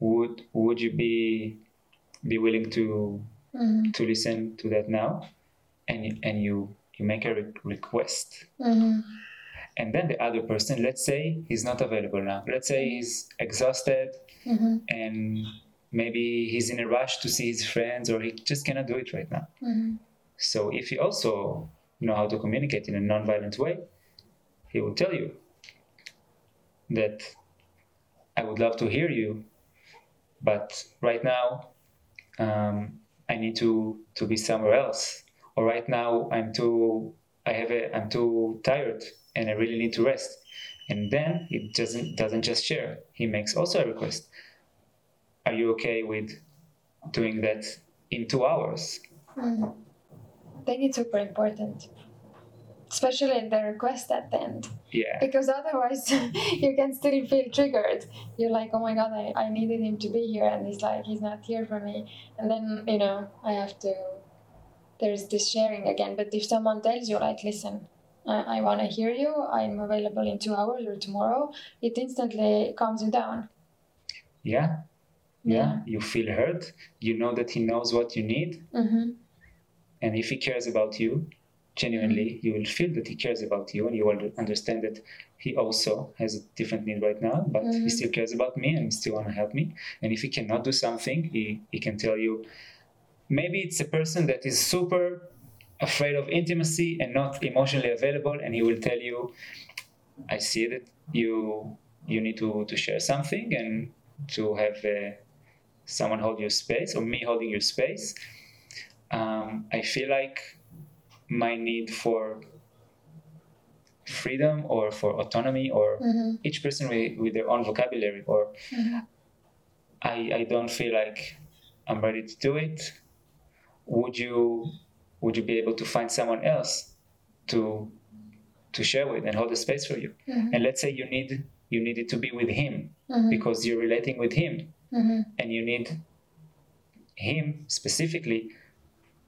would would you be be willing to
hmm
to listen to that now and you- and you you make a re- request.
Hmm
and then the other person let's say he's not available now. Let's say he's exhausted
hmm
and maybe he's in a rush to see his friends or he just cannot do it right now.
Hmm
so if you also know how to communicate in a non-violent way he will tell you that i would love to hear you but right now um, i need to to be somewhere else. Or right now i'm too i have a i'm too tired and i really need to rest. And then he doesn't doesn't just share. He makes also a request. Are you okay with doing that in two hours?
Hmm. I think it's super important. Especially the request at the end.
yeah
Because otherwise you can still feel triggered. You're like, oh my god, I, I needed him to be here and he's like he's not here for me. And then, you know, I have to there's this sharing again. But if someone tells you like, listen, I, I wanna hear you, I'm available in two hours or tomorrow, it instantly calms you down.
yeah yeah you feel heard you know that he knows what you need
Mm-hmm.
and if he cares about you genuinely you will feel that he cares about you and you will understand that he also has a different need right now but he
Mhm.
still cares about me and he still want to help me. And if he cannot do something he, he can tell you. Maybe it's a person that is super afraid of intimacy and not emotionally available and he will tell you i see that you you need to, to share something and to have uh, someone hold your space or me holding your space. Um, i feel like my need for freedom or for autonomy or
Mhm.
each person with, with their own vocabulary or
Mhm.
I, I don't feel like I'm ready to do it. Would you would you be able to find someone else to to share with and hold a space for you?
Mhm.
And let's say you need you need it to be with him
Mhm.
because you're relating with him
Mhm.
and you need him specifically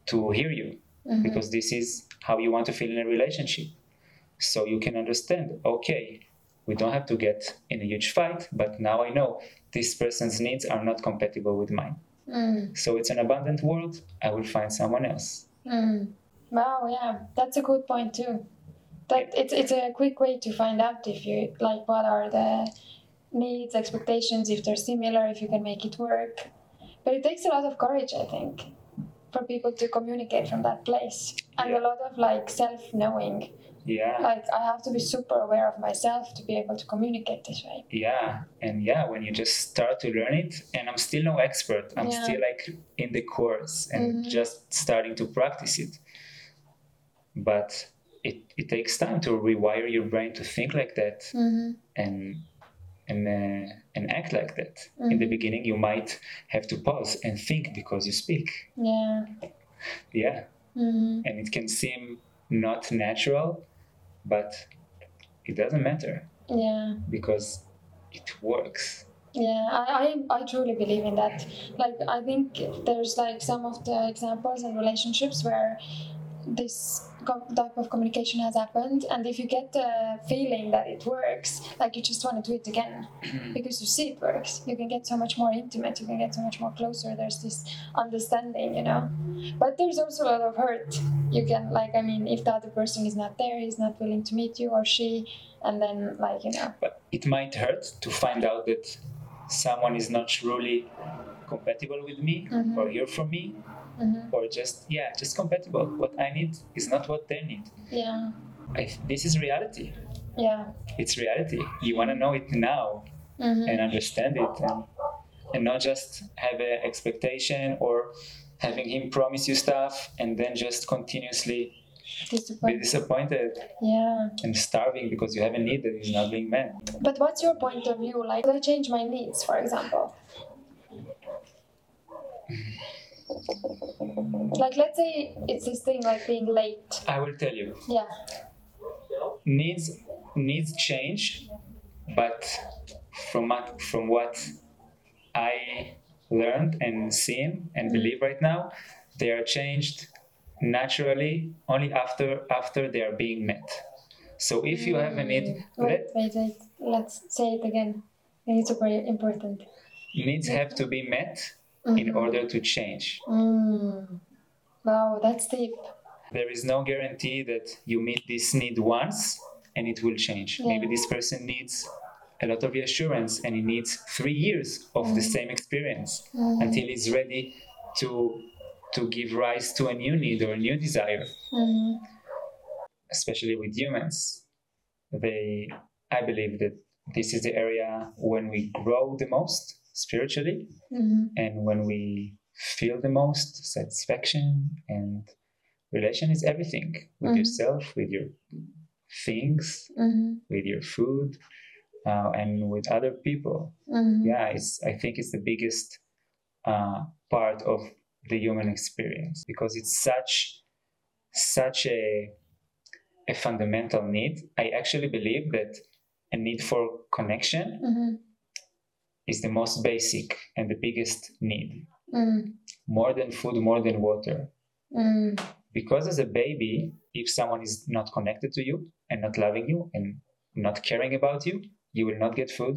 to hear you
Mhm.
because this is how you want to feel in a relationship. So you can understand, okay, we don't have to get in a huge fight, but now I know this person's needs are not compatible with mine.
Mm.
So it's an abundant world. I will find someone else.
Mm. Wow, yeah, that's a good point too. That it's it's a quick way to find out if you like what are the needs, expectations, if they're similar, if you can make it work. But it takes a lot of courage, I think, for people to communicate from that place, and
Yeah.
a lot of like self knowing.
Yeah,
Like I have to be super aware of myself to be able to communicate this way.
yeah, and yeah, when you just start to learn it, and I'm still no expert. I'm
Yeah.
still like in the course and
Mhm.
just starting to practice it. But it, it takes time to rewire your brain to think like that
Mm-hmm.
and and uh, and act like that. In the
Mhm.
beginning, you might have to pause and think because you speak.
Yeah.
Yeah,
Mm-hmm.
and it can seem not natural, but it doesn't matter
Yeah.
because it works.
Yeah, I, I, I truly believe in that. Like, I think there's like some of the examples and relationships where this type of communication has happened, and if you get the feeling that it works, like you just want to do it again because you see it works. You can get so much more intimate, you can get so much more closer. There's this understanding, you know. But there's also a lot of hurt. You can, like, I mean, if the other person is not there, he's not willing to meet you or she, and then, like, you know.
But it might hurt to find out that someone is not truly compatible with me
Mhm.
or here for me
hmm
or just yeah just compatible what i need is not what they need
Yeah,
I, this is reality
yeah.
it's reality you want to know it now
hmm
and understand it and, and not just have an expectation or having him promise you stuff and then just continuously be
Disappointed.
disappointed
Yeah.
and starving because you have a need that is not being met
But what's your point of view? Like, I change my needs, for example? Like, let's say it's this thing like being late.
i will tell you
Yeah.
needs needs change but from what from what i learned and seen and believe right now they are changed naturally only after after they are being met so if you have a need
Mm. Wait, wait, wait. Let's say it again. It's super important.
needs have to be met in
Mhm.
order to change
Mm. Wow, that's deep.
there is no guarantee that you meet this need once and it will change.
Yeah.
Maybe this person needs a lot of reassurance and he needs three years of the same experience
Mhm.
until he's ready to to give rise to a new need or a new desire.
Mhm.
Especially with humans, they I believe that this is the area when we grow the most spiritually
Mhm.
and when we feel the most satisfaction and relation is everything with
Mhm.
yourself with your things
Mhm.
with your food uh, and with other people
Mhm.
yeah it's i think it's the biggest uh, part of the human experience because it's such such a a fundamental need i actually believe that a need for connection
Mhm.
Is the most basic and the biggest need
Mm.
more than food, more than water.
Mm.
Because as a baby, if someone is not connected to you and not loving you and not caring about you, you will not get food,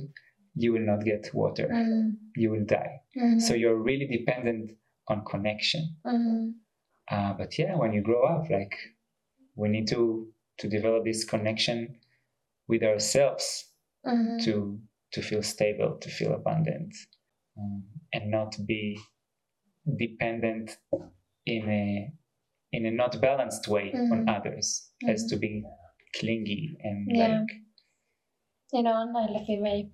you will not get water,
Mm.
you will die.
Mhm.
So you're really dependent on connection.
Mhm.
Uh, but yeah, when you grow up, like we need to to develop this connection with ourselves
Mhm.
to to feel stable, to feel abundant, um, and not be dependent in a in a not balanced way on
Mhm.
others, as to be clingy and
Yeah.
like
in an unhealthy way.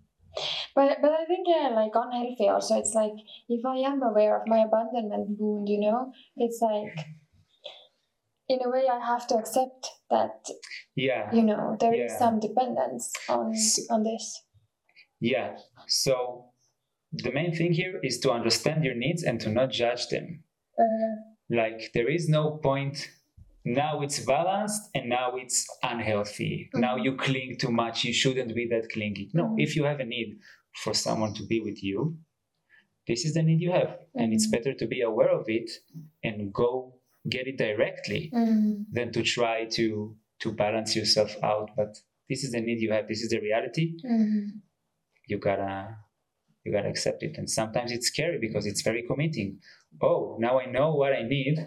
But but I think yeah, like unhealthy also. It's like if I am aware of my abandonment wound, you know, it's like in a way I have to accept that
yeah
you know there is
Yeah.
some dependence on on this.
Yeah. So the main thing here is to understand your needs and to not judge them.
Uh,
like there is no point. Now it's balanced and now it's unhealthy. Now
Mhm.
you cling too much. You shouldn't be that clingy. No
Mhm.
if you have a need for someone to be with you this is the need you have. And it's
Mhm.
better to be aware of it and go get it directly
mm,
than to try to to balance yourself out. But this is the need you have. This is the reality.
Mm,
you gotta you gotta accept it. And sometimes it's scary because it's very committing. Oh now i know what i need.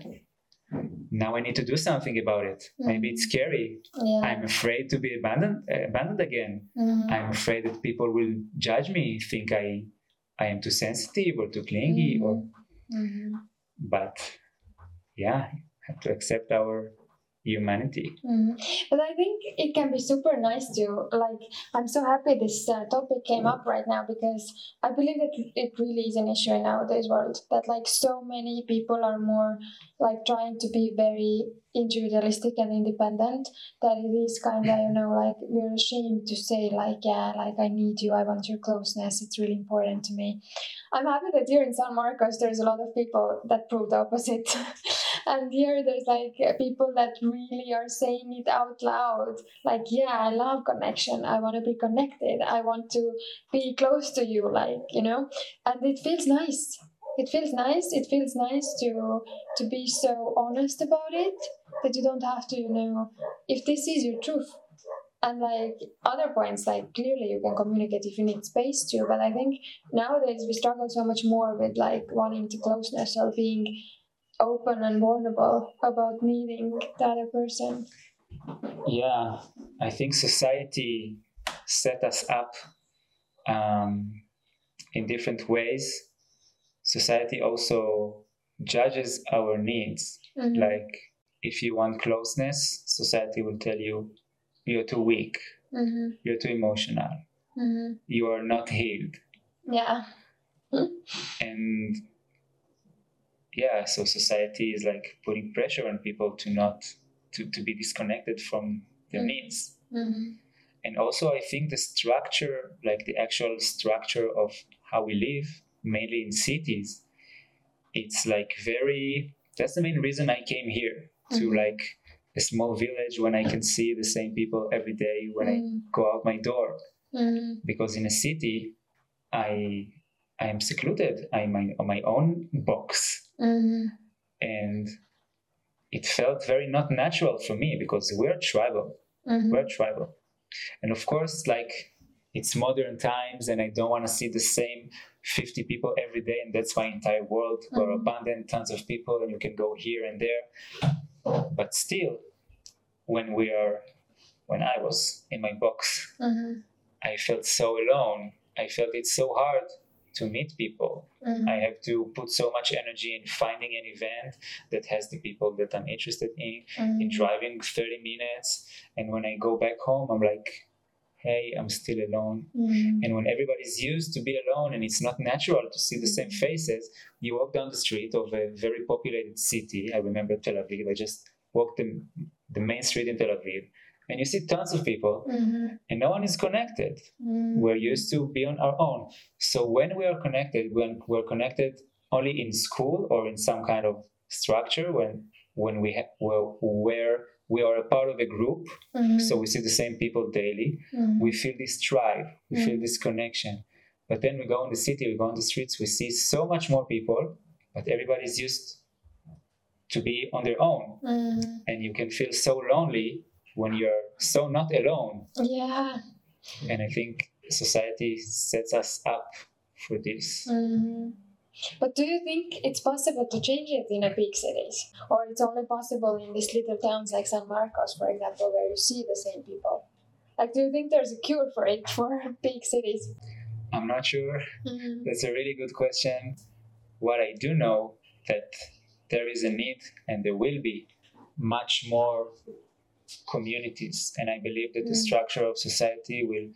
Now i need to do something about it. Maybe it's scary.
Yeah.
i'm afraid to be abandoned uh, abandoned again.
Mm,
i'm afraid that people will judge me think i i am too sensitive or too clingy or
mhm,
but yeah have to accept our humanity
mhm. But I think it can be super nice to like. I'm so happy this uh, topic came up right now because I believe that it really is an issue in nowadays world that like so many people are more like trying to be very individualistic and independent that it is kind of you know like we're ashamed to say like yeah like I need you I want your closeness it's really important to me. I'm happy that here in San Marcos there's a lot of people that prove the opposite. and here there's like people that really are saying it out loud. Like yeah i love connection. I want to be connected. I want to be close to you like you know? And it feels nice. It feels nice. It feels nice to to be so honest about it that you don't have to you know if this is your truth. And like other points like clearly you can communicate if you need space to but i think nowadays we struggle so much more with like wanting to closeness or being open and vulnerable about needing the other person.
yeah i think society set us up um, in different ways society also judges our needs
Mhm.
like if you want closeness society will tell you you're too weak
Mhm.
you're too emotional
Mhm.
you are not healed
Yeah.
and yeah so society is like putting pressure on people to not to, to be disconnected from their
Mm.
needs
Mhm.
and also i think the structure like the actual structure of how we live mainly in cities it's like very that's the main reason i came here to
Mhm.
like a small village when i can see the same people every day when i
Mhm.
go out my door
Mhm.
because in a city i i am secluded i'm my, on my own box
Mhm.
and it felt very not natural for me because we're tribal
Mhm.
we're tribal and of course like it's modern times and i don't want to see the same 50 people every day and that's my entire world we're
Mhm.
abundant tons of people and you can go here and there but still when we are when i was in my box
Mhm.
i felt so alone i felt it so hard to meet people
Mhm.
I have to put so much energy in finding an event that has the people that I'm interested in, in
Mhm.
driving 30 minutes. And when I go back home, I'm like, hey, I'm still alone.
Mhm.
And when everybody's used to be alone and it's not natural to see the same faces, you walk down the street of a very populated city. I remember Tel Aviv. I just walked the, the main street in Tel Aviv. And you see tons of people,
Mhm.
and no one is connected
Mhm.
we're used to be on our own. So when we are connected, when we're connected only in school or in some kind of structure, when when we ha- where, where we are a part of a group,
Mhm.
so we see the same people daily,
Mhm.
we feel this tribe, we feel
Mm.
this connection. But then we go in the city, we go on the streets, we see so much more people, but everybody's used to be on their own,
Mhm.
and you can feel so lonely when you're so not alone
Yeah.
and I think society sets us up for this.
Mhm. But do you think it's possible to change it in a big cities, or it's only possible in these little towns like San Marcos, for example, where you see the same people? Like, do you think there's a cure for it for big cities?
I'm not sure.
Mhm.
That's a really good question. What I do know that there is a need and there will be much more communities and I believe that the
Mm.
structure of society will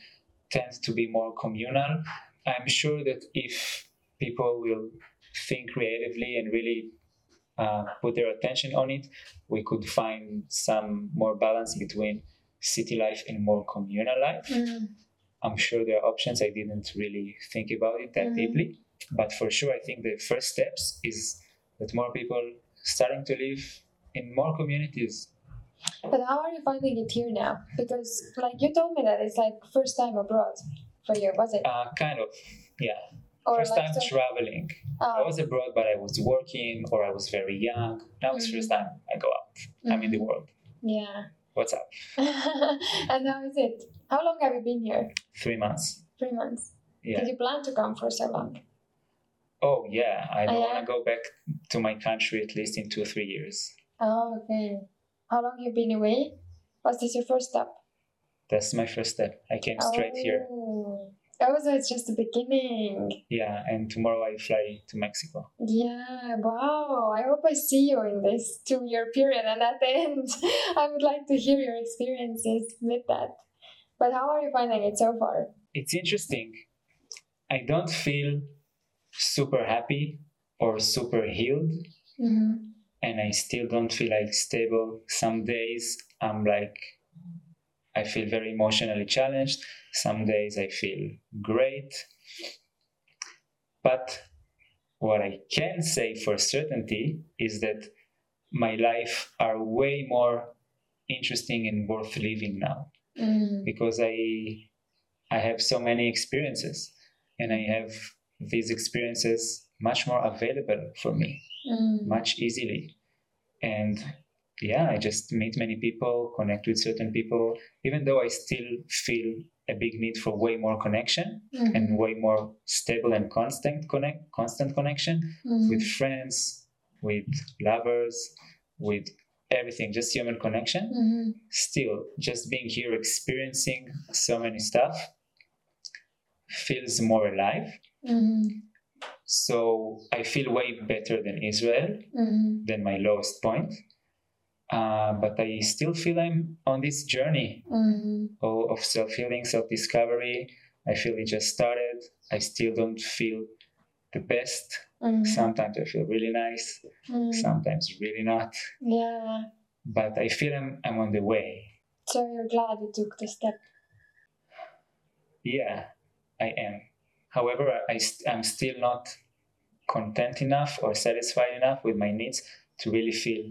tend to be more communal. I'm sure that if people will think creatively and really uh, put their attention on it, we could find some more balance between city life and more communal life.
Mm.
I'm sure there are options. I didn't really think about it that
Mhm.
deeply, but for sure, I think the first steps is that more people starting to live in more communities.
But how are you finding it here now? Because like you told me that it's like first time abroad for you, was it?
Uh, kind of, yeah.
Or
first
like
time
so-
traveling. I
Oh,
was abroad, but I was working or I was very young. Now it's
Mhm.
first time I go out. I'm in the world.
yeah.
What's up?
and how is it? How long have you been here?
Three months.
Three months.
Yeah.
Did you plan to come for so long?
Oh yeah. I don't
Oh,
want to go back to my country at least in two or three years.
Oh, okay. How long you been away? Was this your first step?
That's my first step. I came straight here.
Oh. Oh, so it's just the beginning.
Yeah, and tomorrow I fly to Mexico.
Yeah, wow. I hope I see you in this two year period. And at the end, I would like to hear your experiences with that. But how are you finding it so far?
It's interesting. I don't feel super happy or super healed,
Mm-hmm.
And I still don't feel like stable. Some days I'm like, I feel very emotionally challenged. Some days I feel great. But what I can say for certainty is that my life are way more interesting and worth living now
Mm.
because I I have so many experiences and I have these experiences much more available for me
Mm.
much easily and yeah i just meet many people connect with certain people even though i still feel a big need for way more connection
Mhm.
and way more stable and constant connect constant connection
Mhm.
with friends with lovers with everything just human connection
Mhm.
still just being here experiencing so many stuff feels more alive
Mhm.
So i feel way better than israel
Mhm.
than my lowest point. Uh, but I still feel I'm on this journey
Mhm.
of, self healing, self discovery. I feel it just started. I still don't feel the best.
Mhm.
Sometimes I feel really nice,
Mhm.
sometimes really not.
Yeah.
But I feel I'm, I'm on the way.
So you're glad you took the step.
Yeah, I am. However, I, st- I'm still not content enough or satisfied enough with my needs to really feel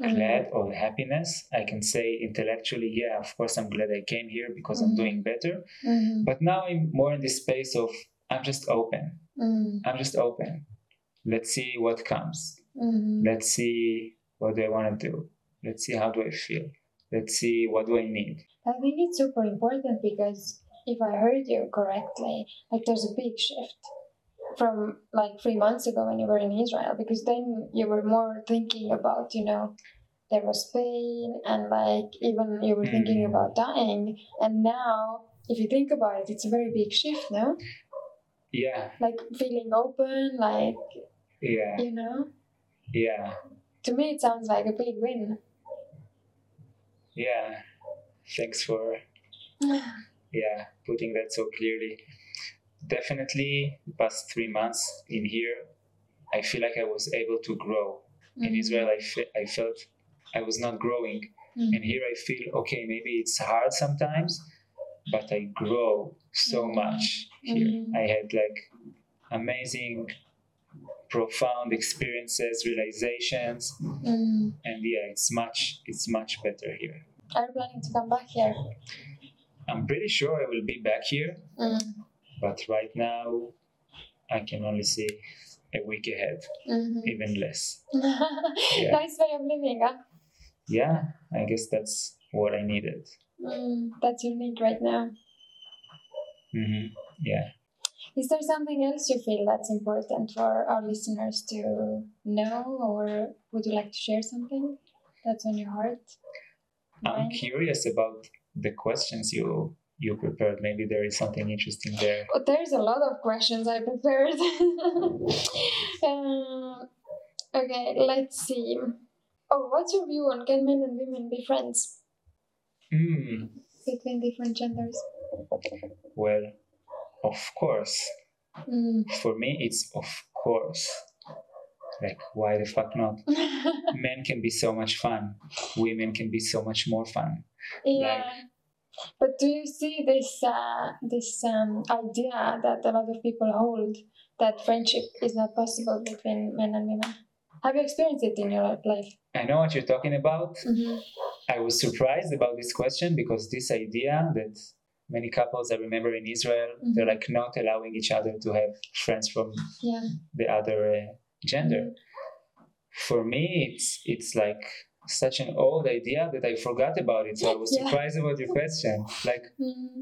Mhm.
glad or happiness. I can say intellectually, yeah, of course, I'm glad I came here because I'm
Mhm.
doing better.
Mhm.
But now I'm more in the space of I'm just open.
Mhm.
I'm just open. Let's see what comes.
Mhm.
Let's see what do I want to do. Let's see how do I feel. Let's see what do I need.
I think it's super important because if I heard you correctly, like there's a big shift from like three months ago when you were in Israel, because then you were more thinking about, you know, there was pain and like even you were thinking
Mm.
about dying. And now, if you think about it, it's a very big shift, no?
Yeah,
Like feeling open, like,
yeah,
you know?
yeah,
To me, it sounds like a big win.
yeah. Thanks for yeah putting that so clearly. Definitely, the past three months in here, I feel like I was able to grow. In
Mhm.
Israel, I, fe- I felt I was not growing.
Mhm.
And here I feel, okay, maybe it's hard sometimes, but I grow so
Mhm.
much here.
Mhm.
I had like amazing, profound experiences, realizations,
Mm.
and yeah, it's much, it's much better here.
Are you planning to come back here?
I'm pretty sure I will be back here,
Mm.
but right now I can only see a week ahead,
Mhm.
even less.
nice way of living, huh?
Yeah, I guess that's what I needed.
Mm, that's need right now.
hmm Yeah.
Is there something else you feel that's important for our listeners to know, or would you like to share something that's on your heart?
I'm curious about the questions you you prepared. Maybe there is something interesting there.
Oh, there's a lot of questions I prepared. uh, okay, let's see. Oh, what's your view on can men and women be friends
Hmm.
between different genders?
Well, of course.
Mm,
For me, it's of course. like why the fuck not men can be so much fun women can be so much more fun
yeah. but do you see this uh, this um, idea that a lot of people hold that friendship is not possible between men and women? Have you experienced it in your life?
I know what you're talking about.
Mm-hmm.
I was surprised about this question because this idea that many couples I remember in Israel,
Mhm.
they're like not allowing each other to have friends from
Yeah.
the other uh, gender. For me, it's it's like such an old idea that I forgot about it. So I was
Yeah.
surprised about your question. Like
Mm-hmm.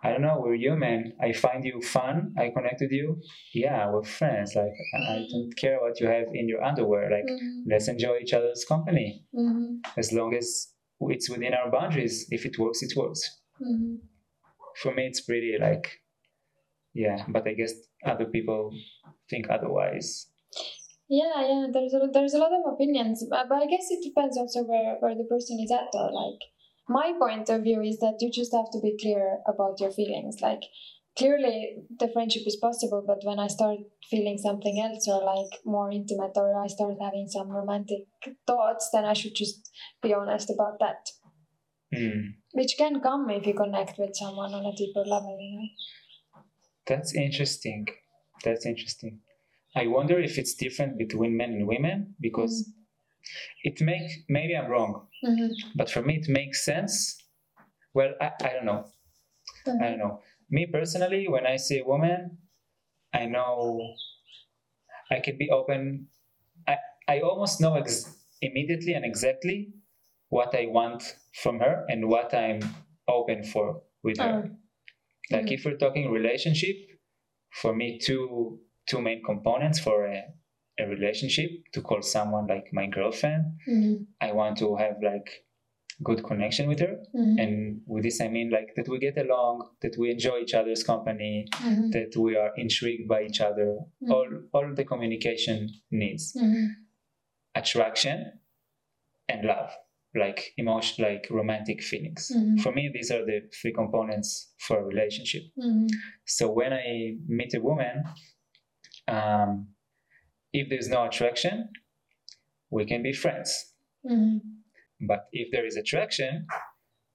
I don't know, we're human. I find you fun. I connect with you. Yeah, we're friends. Like I I don't care what you have in your underwear. Like
Mm-hmm.
let's enjoy each other's company
Mm-hmm.
as long as it's within our boundaries. If it works, it works.
Mm-hmm.
For me, it's pretty like, yeah. But I guess other people think otherwise.
Yeah, yeah. There's a there's a lot of opinions, but, but I guess it depends also where where the person is at. Or like, my point of view is that you just have to be clear about your feelings. Like, clearly the friendship is possible, but when I start feeling something else, or like more intimate, or I start having some romantic thoughts, then I should just be honest about that.
Hmm.
Which can come if you connect with someone on a deeper level, you know.
That's interesting. That's interesting. I wonder if it's different between men and women because it makes maybe I'm wrong,
Mm-hmm.
but for me it makes sense. Well, I, I don't know. I don't know. Me personally, when I see a woman, I know I can be open. I, I almost know ex- immediately and exactly what I want from her and what I'm open for with her.
Um,
Like
Mhm.
if we're talking relationship, for me, two two main components for a, a relationship to call someone like my girlfriend.
mhm,
I want to have like good connection with her,
mhm,
and with this I mean like that we get along, that we enjoy each other's company,
mhm,
that we are intrigued by each other.
Mhm.
All all the communication needs
mhm,
attraction and love, like emotion, like romantic feelings.
Mhm.
For me, these are the three components for a relationship.
mhm,
So when I meet a woman, um, if there's no attraction, we can be friends.
mhm,
But if there is attraction,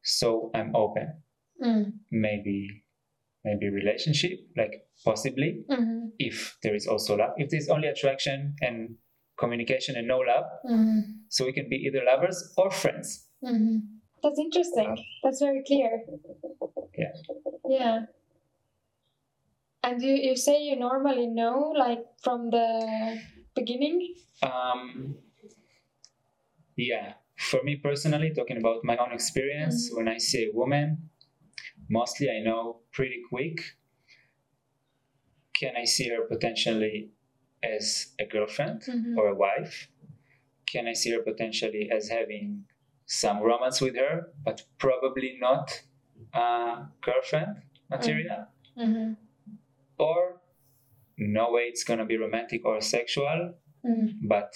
so I'm open.
mhm,
Maybe, maybe relationship, like possibly.
mhm,
If there is also love, if there's only attraction and communication and no love,
mhm.
so we can be either lovers or friends.
hmm That's interesting. That's very clear.
Yeah.
Yeah. And you, you say you normally know, like from the beginning?
Um, yeah, for me personally, talking about my own experience,
Mhm.
when I see a woman, mostly I know pretty quick. Can I see her potentially as a girlfriend
Mhm.
or a wife? Can I see her potentially as having some romance with her, but probably not uh, girlfriend material?
Mm-hmm.
Or no way it's gonna be romantic or sexual,
Mm-hmm.
but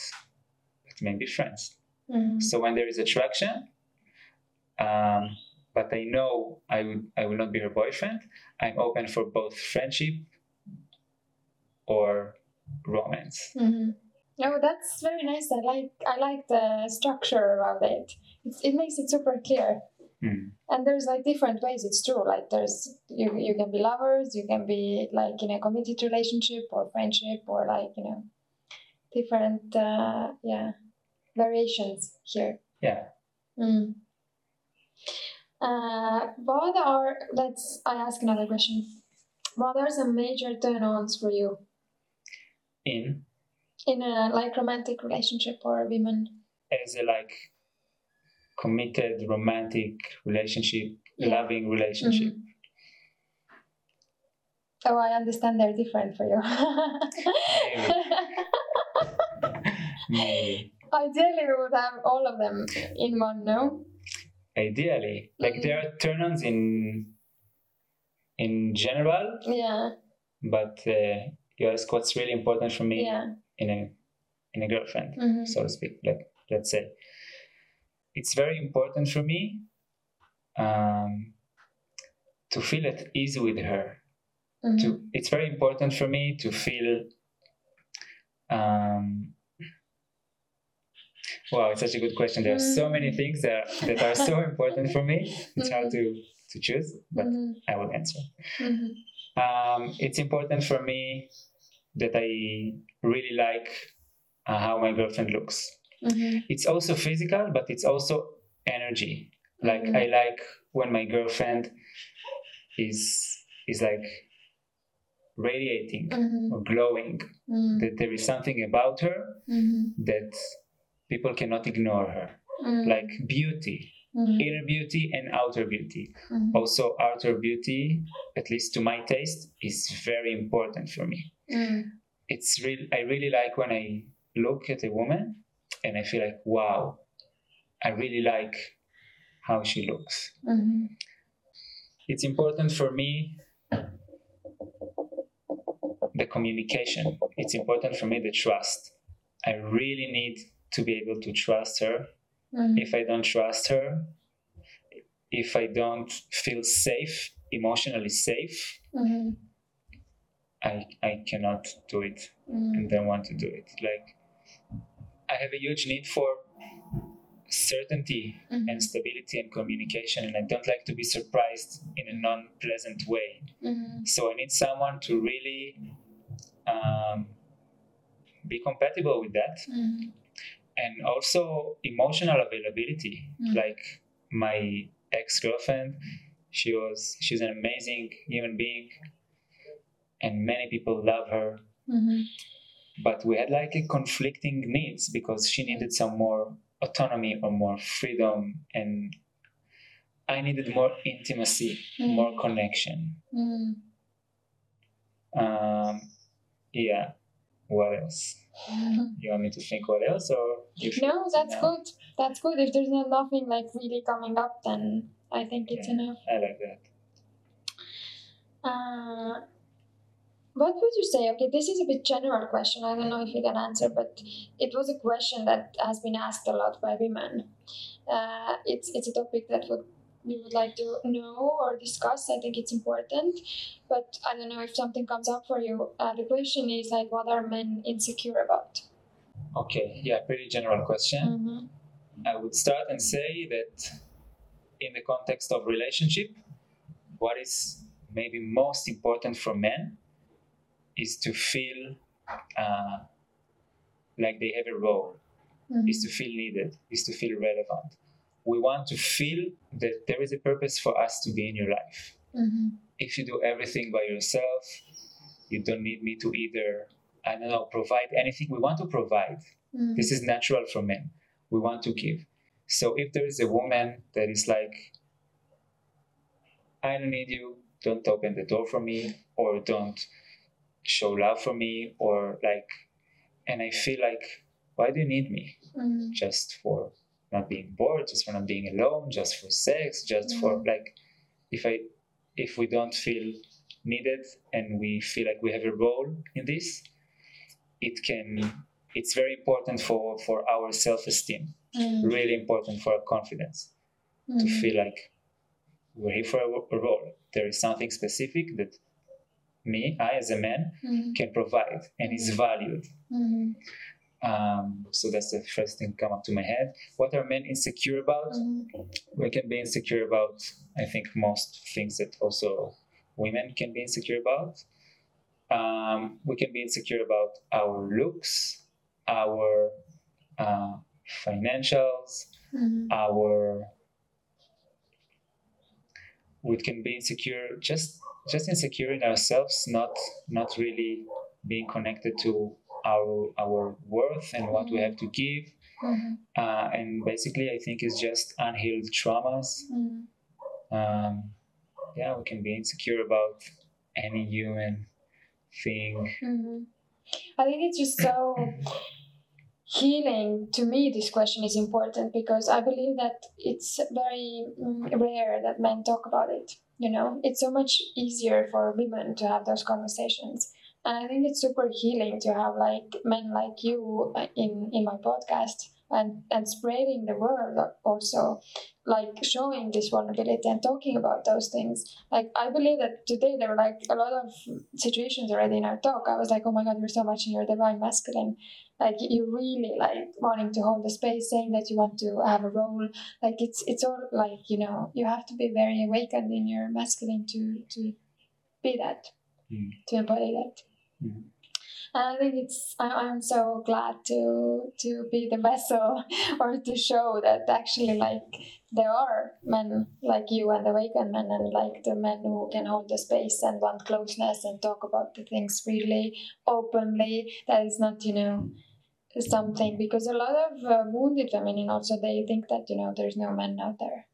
but maybe friends.
Mm-hmm.
So when there is attraction, um, but I know I would I will not be her boyfriend. I'm open for both friendship or romance.
Mm-hmm. Oh, that's very nice. I like I like the structure around it. It's, it makes it super clear.
Hmm.
And there's like different ways. It's true. Like there's you you can be lovers. You can be like in a committed relationship or friendship or like you know different uh, yeah variations here.
Yeah.
Mm. Uh, what are let's I ask another question. What are some major turn-ons for you
In
in a like romantic relationship or women?
as a like committed romantic relationship,
Yeah.
loving relationship.
Mhm. Oh, I understand they're different for you.
Maybe.
Ideally, we would have all of them in one, no?
Ideally, like
Mhm.
there are turn-ons in in general,
Yeah,
but uh, you ask what's really important for me
yeah.
in a in a girlfriend.
hmm
so to speak. Like let's say, it's very important for me um, to feel at ease with her.
hmm
To it's very important for me to feel um, Wow, it's such a good question. There are so many things that, that are so important for me. It's hard to, to choose, but
Mhm.
I will answer.
Mhm.
Um, it's important for me that I really like uh, how my girlfriend looks.
Mhm.
It's also physical, but it's also energy. Like
Mhm.
I like when my girlfriend is is like radiating
Mhm.
or glowing.
Mhm.
That there is something about her
Mhm.
that people cannot ignore her.
Mhm.
Like beauty, inner beauty and outer beauty. Also, outer beauty, at least to my taste, is very important for me. It's real. I really like when I look at a woman and I feel like, wow, I really like how she looks.
Mhm.
It's important for me the communication. It's important for me the trust. I really need to be able to trust her.
Mhm.
If I don't trust her, if I don't feel safe, emotionally safe,
Mhm.
I, I cannot do it
Mhm.
and don't want to do it. Like, I have a huge need for certainty
Mhm.
and stability and communication, and I don't like to be surprised in a non pleasant way.
Mhm.
So I need someone to really um, be compatible with that.
Mhm.
And also emotional availability.
Mm.
Like my ex girlfriend, she was she's an amazing human being, and many people love her. But we had like a conflicting needs because she needed some more autonomy or more freedom, and I needed more intimacy,
Mm.
more connection.
Mhm.
Um, yeah. What else? You want me to think what else, or
No, that's good. That's good. If there's not nothing like really coming up, then I think it's
Yeah.
enough.
I like that.
Uh, what would you say? Okay, this is a bit general question. I don't know if you can answer, but it was a question that has been asked a lot by women. Uh, it's it's a topic that would we would like to know or discuss. I think it's important, but I don't know if something comes up for you. Uh, the question is like, what are men insecure about?
Okay, yeah, pretty general question.
Mm-hmm.
I would start and say that in the context of relationship, what is maybe most important for men is to feel uh, like they have a role, is to feel needed, is to feel relevant. We want to feel that there is a purpose for us to be in your life.
Mm-hmm.
If you do everything by yourself, you don't need me to either, I don't know, provide anything. We want to provide.
Mm-hmm.
This is natural for men. We want to give. So if there is a woman that is like, I don't need you, don't open the door for me, or don't show love for me, or like, and I feel like, why do you need me?
Mm-hmm.
Just for not being bored, just for not being alone, just for sex, just for like, if I, if we don't feel needed and we feel like we have a role in this, it can, it's very important for for our self-esteem
Mm-hmm.
really important for our confidence to feel like we're here for a, a role. There is something specific that me, I as a man,
Mm-hmm.
can provide and is valued.
Mm-hmm.
Um, so that's the first thing come up to my head. What are men insecure about?
Mm-hmm.
We can be insecure about, I think, most things that also women can be insecure about. Um, we can be insecure about our looks, our uh, financials,
Mm-hmm.
our we can be insecure just just insecure in ourselves not not really being connected to our our worth and what we have to give
Mm-hmm.
uh, and basically i think it's just unhealed traumas
Mm-hmm.
um, yeah we can be insecure about any human thing
Mm-hmm. I think it's just so healing. To me, this question is important because I believe that it's very mm, rare that men talk about it. You know, it's so much easier for women to have those conversations. And I think it's super healing to have like men like you uh, in in my podcast and and spreading the word also like showing this vulnerability and talking about those things. Like i believe that today there were like a lot of situations already in our talk. I was like oh my god you're so much in your divine masculine. Like you really like wanting to hold the space saying that you want to have a role. Like it's it's all like you know you have to be very awakened in your masculine to to be that
Mm.
to embody that.
Mm.
And i think it's I, i'm so glad to to be the vessel or to show that actually like there are men like you and the awakened men and like the men who can hold the space and want closeness and talk about the things really openly that is not you know something because a lot of uh, wounded feminine also they think that you know there's no men out there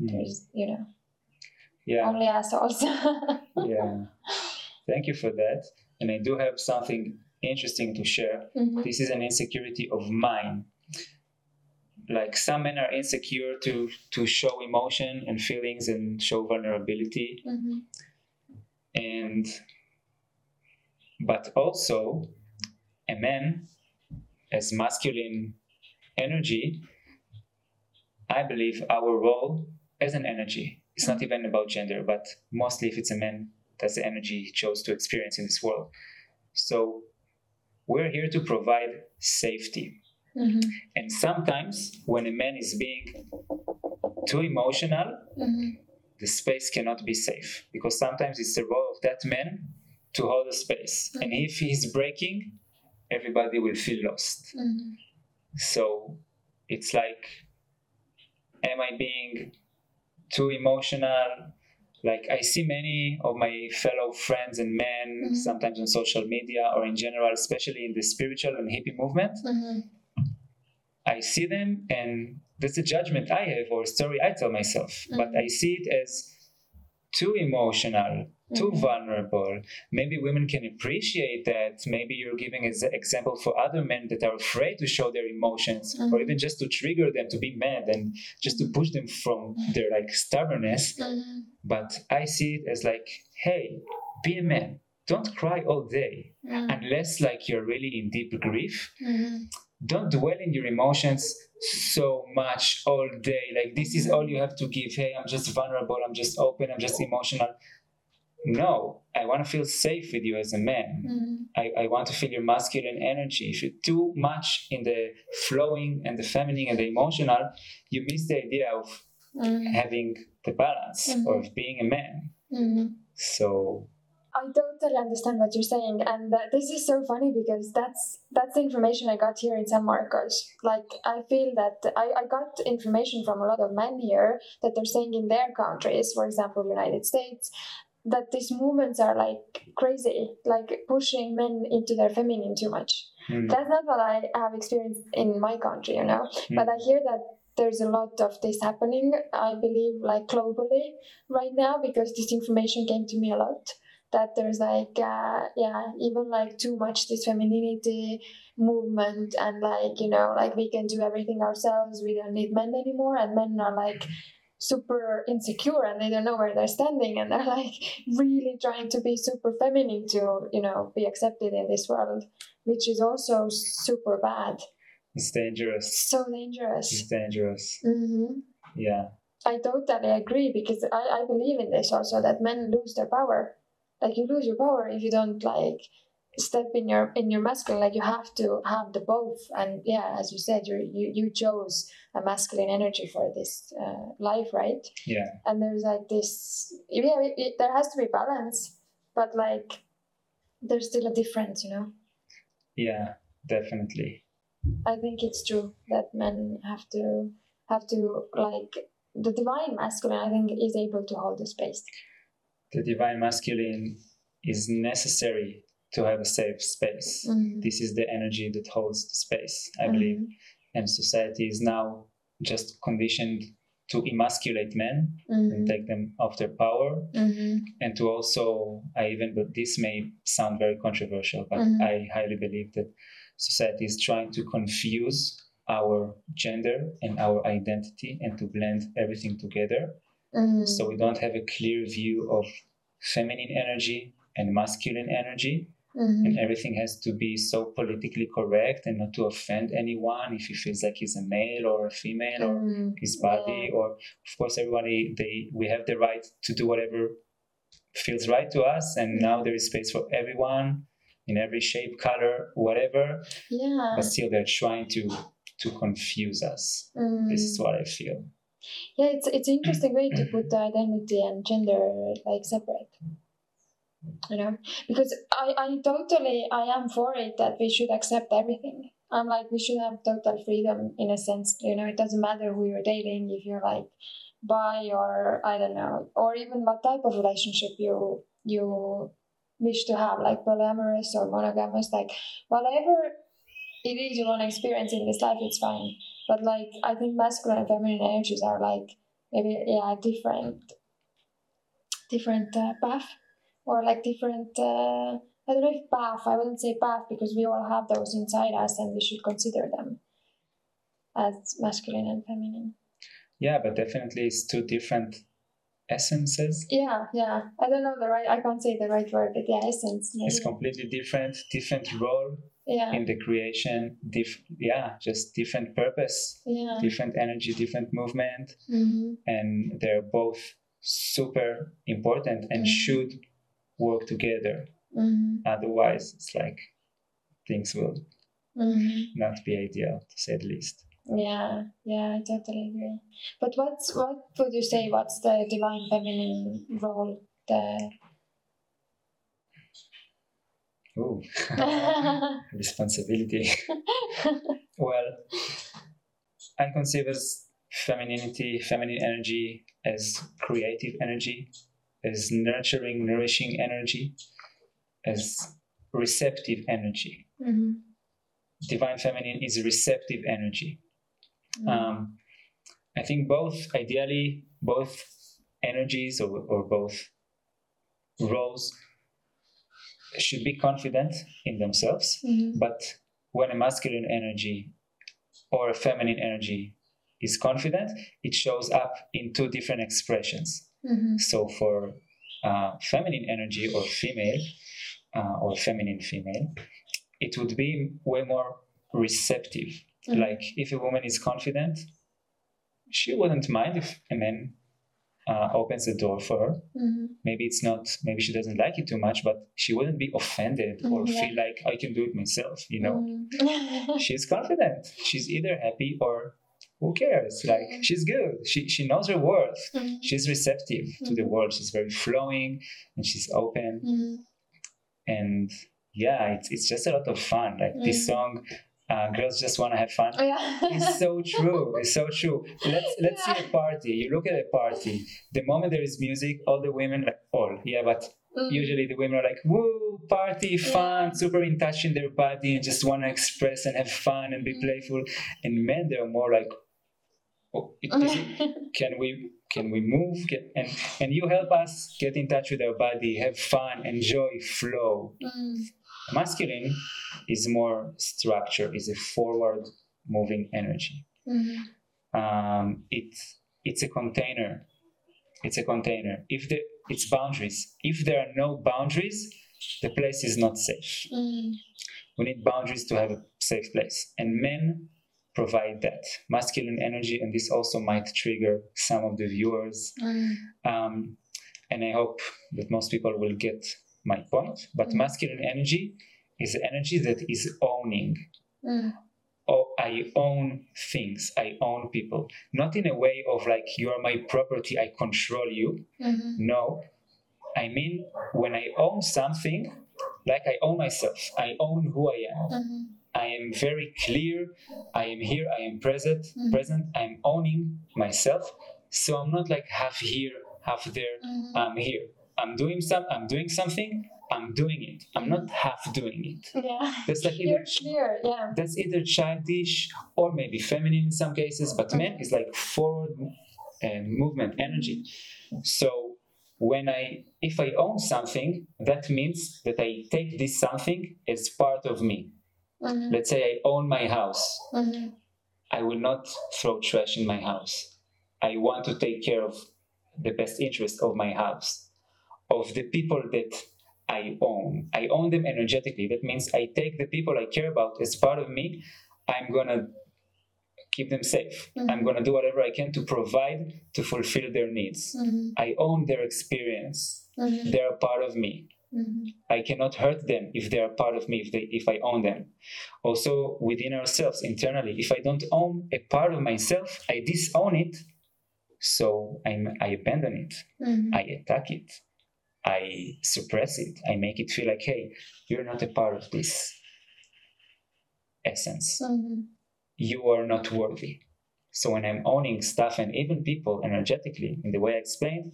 Mm.
there's you know
Yeah.
only assholes
yeah. Thank you for that. And I do have something interesting to share.
Mhm.
This is an insecurity of mine. Like some men are insecure to to show emotion and feelings and show vulnerability.
Mhm.
And but also a man as masculine energy, I believe our role as an energy. It's not even about gender, but mostly if it's a man, that's the energy he chose to experience in this world. So we're here to provide safety.
Mhm.
And sometimes when a man is being too emotional,
Mhm.
the space cannot be safe because sometimes it's the role of that man to hold the space. And if he's breaking, everybody will feel lost.
Mhm.
So it's like, am I being too emotional? Like I see many of my fellow friends and men
Mhm.
sometimes on social media or in general, especially in the spiritual and hippie movement.
Mhm.
I see them and that's a judgment I have or a story I tell myself. But
Mhm.
I see it as too emotional, too
Mhm.
vulnerable. Maybe women can appreciate that. Maybe you're giving as an example for other men that are afraid to show their emotions or
Mhm.
even just to trigger them to be mad and just to push them from their like stubbornness.
Mhm.
But I see it as like, hey, be a man. Don't cry all day
Mhm.
unless like you're really in deep grief
Mhm.
don't dwell in your emotions so much all day. Like this is all you have to give. Hey, I'm just vulnerable. I'm just open. I'm just emotional. No, I want to feel safe with you as a man.
Mhm.
I, I want to feel your masculine energy. If you're too much in the flowing and the feminine and the emotional, you miss the idea of
Mhm.
having the balance or of being a man.
Mhm.
So
I totally understand what you're saying, and uh, this is so funny because that's that's the information I got here in San Marcos. Like I feel that I, I got information from a lot of men here that they're saying in their countries, for example, United States, that these movements are like crazy, like pushing men into their feminine too much.
mm,
That's not what I have experienced in my country, you know. But I hear that there's a lot of this happening, I believe, like globally right now, because this information came to me a lot. That there's like, uh, yeah, even like too much this femininity movement, and like, you know, like we can do everything ourselves, we don't need men anymore, and men are like super insecure and they don't know where they're standing and they're like really trying to be super feminine to you know be accepted in this world which is also super bad
it's dangerous.
so dangerous.
It's dangerous.
hmm
Yeah.
I totally agree because I, I believe in this also that men lose their power. Like you lose your power if you don't like step in your in your masculine. Like you have to have the both. And yeah, as you said, you you you chose a masculine energy for this uh, life, right?
Yeah.
And there's like this. Yeah, it, it, there has to be balance, but like there's still a difference, you know.
Yeah. Definitely.
I think it's true that men have to have to like the divine masculine. I think is able to hold the space.
the divine masculine is necessary to have a safe space.
Mhm.
This is the energy that holds the space, I
Mhm.
believe. And society is now just conditioned to emasculate men and
Mhm.
take them off their power.
Mhm.
And to also, I even, but this may sound very controversial, but
Mhm.
I highly believe that society is trying to confuse our gender and our identity and to blend everything together
Mhm.
so we don't have a clear view of feminine energy and masculine energy
Mhm.
and everything has to be so politically correct and not to offend anyone if he feels like he's a male or a female or
Mm.
his body or of course everybody they we have the right to do whatever feels right to us and now there is space for everyone in every shape color whatever
Yeah.
but still they're trying to to confuse us this is
Mm.
what i feel
Yeah, it's it's an interesting way to put the identity and gender like separate. You know, because I I totally I am for it that we should accept everything. I'm like we should have total freedom in a sense. You know, it doesn't matter who you're dating if you're like bi or I don't know, or even what type of relationship you you wish to have, like polyamorous or monogamous, like whatever it is you want to experience in this life, it's fine. But like I think masculine and feminine energies are like maybe yeah different different uh, path or like different uh, I don't know if path I wouldn't say path because we all have those inside us and we should consider them as masculine and feminine.
yeah but definitely it's two different essences
Yeah, yeah. I don't know the right I can't say the right word, but yeah, essence maybe.
it's completely different different role
yeah.
in the creation diff- yeah just different purpose
Yeah.
different energy different movement
hmm
and they're both super important and
Mhm.
should work together
hmm
otherwise it's like things will
hmm
not be ideal to say the least
Yeah, yeah, I totally agree. But what's what would you say? What's the divine feminine role? The
Ooh. responsibility well i consider femininity feminine energy as creative energy as nurturing nourishing energy as receptive energy
hmm
divine feminine is receptive energy
Mm-hmm.
um, I think both, ideally, both energies or, or both roles should be confident in themselves.
Mhm.
But when a masculine energy or a feminine energy is confident, it shows up in two different expressions.
Mhm.
So for uh, feminine energy or female uh, or feminine female, it would be way more receptive.
Mhm.
Like if a woman is confident, she wouldn't mind if a man uh, opens the door for her.
Mhm.
Maybe it's not, maybe she doesn't like it too much, but she wouldn't be offended or
yeah.
feel like I can do it myself, you know?
Mhm.
She's confident. She's either happy or who cares? Like she's good. She she knows her worth.
Mhm.
She's receptive to the
Mhm.
world. She's very flowing and she's open.
Mhm.
And yeah, it's it's just a lot of fun. Like this
Mhm.
song, uh, girls just want to have fun.
Oh, yeah.
It's so true. It's so true. Let's let's see a party. You look at a party. The moment there is music, all the women like all yeah, but
Mm.
usually the women are like woo, party, fun,
Yeah.
super in touch in their body, and just want to express and have fun and be
Mm.
playful. And men, they're more like, oh, can we can we move? Can, and and you help us get in touch with our body, have fun, enjoy, flow.
Mm.
Masculine is more structure, is a forward moving energy
Mhm.
um, it's it's a container. It's a container. If the it's boundaries. If there are no boundaries, the place is not safe.
Mm.
We need boundaries to have a safe place, and men provide that masculine energy. And this also might trigger some of the viewers.
Mm.
Um, and I hope that most people will get my point. But
Mhm.
masculine energy is energy that is owning
Mm.
oh, I own things, I own people. Not in a way of like, you are my property, I control you.
Mhm.
No. I mean, when I own something, like I own myself, I own who I am.
Mhm.
I am very clear. I am here. I am present.
Mhm.
Present. I'm owning myself. So I'm not like half here, half there.
Mhm.
I'm here. I'm doing some. I'm doing something. I'm doing it. I'm not half doing it.
Yeah.
That's like either
clear. Yeah.
that's either childish or maybe feminine in some cases, but men is like forward and movement energy. So when I if I own something, that means that I take this something as part of me.
Mhm.
Let's say I own my house.
Mhm.
I will not throw trash in my house. I want to take care of the best interest of my house, of the people that I own. I own them energetically. That means I take the people I care about as part of me. I'm gonna keep them safe.
Mhm.
I'm gonna do whatever I can to provide to fulfill their needs.
Mhm.
I own their experience.
Mhm.
They're a part of me.
Mhm.
I cannot hurt them if they are part of me, if they if I own them. Also within ourselves internally, if I don't own a part of myself, I disown it. So I'm, I abandon it.
Mhm.
I attack it. I suppress it. I make it feel like, hey, you're not a part of this essence.
Mhm.
You are not worthy. So when I'm owning stuff and even people energetically in the way I explained,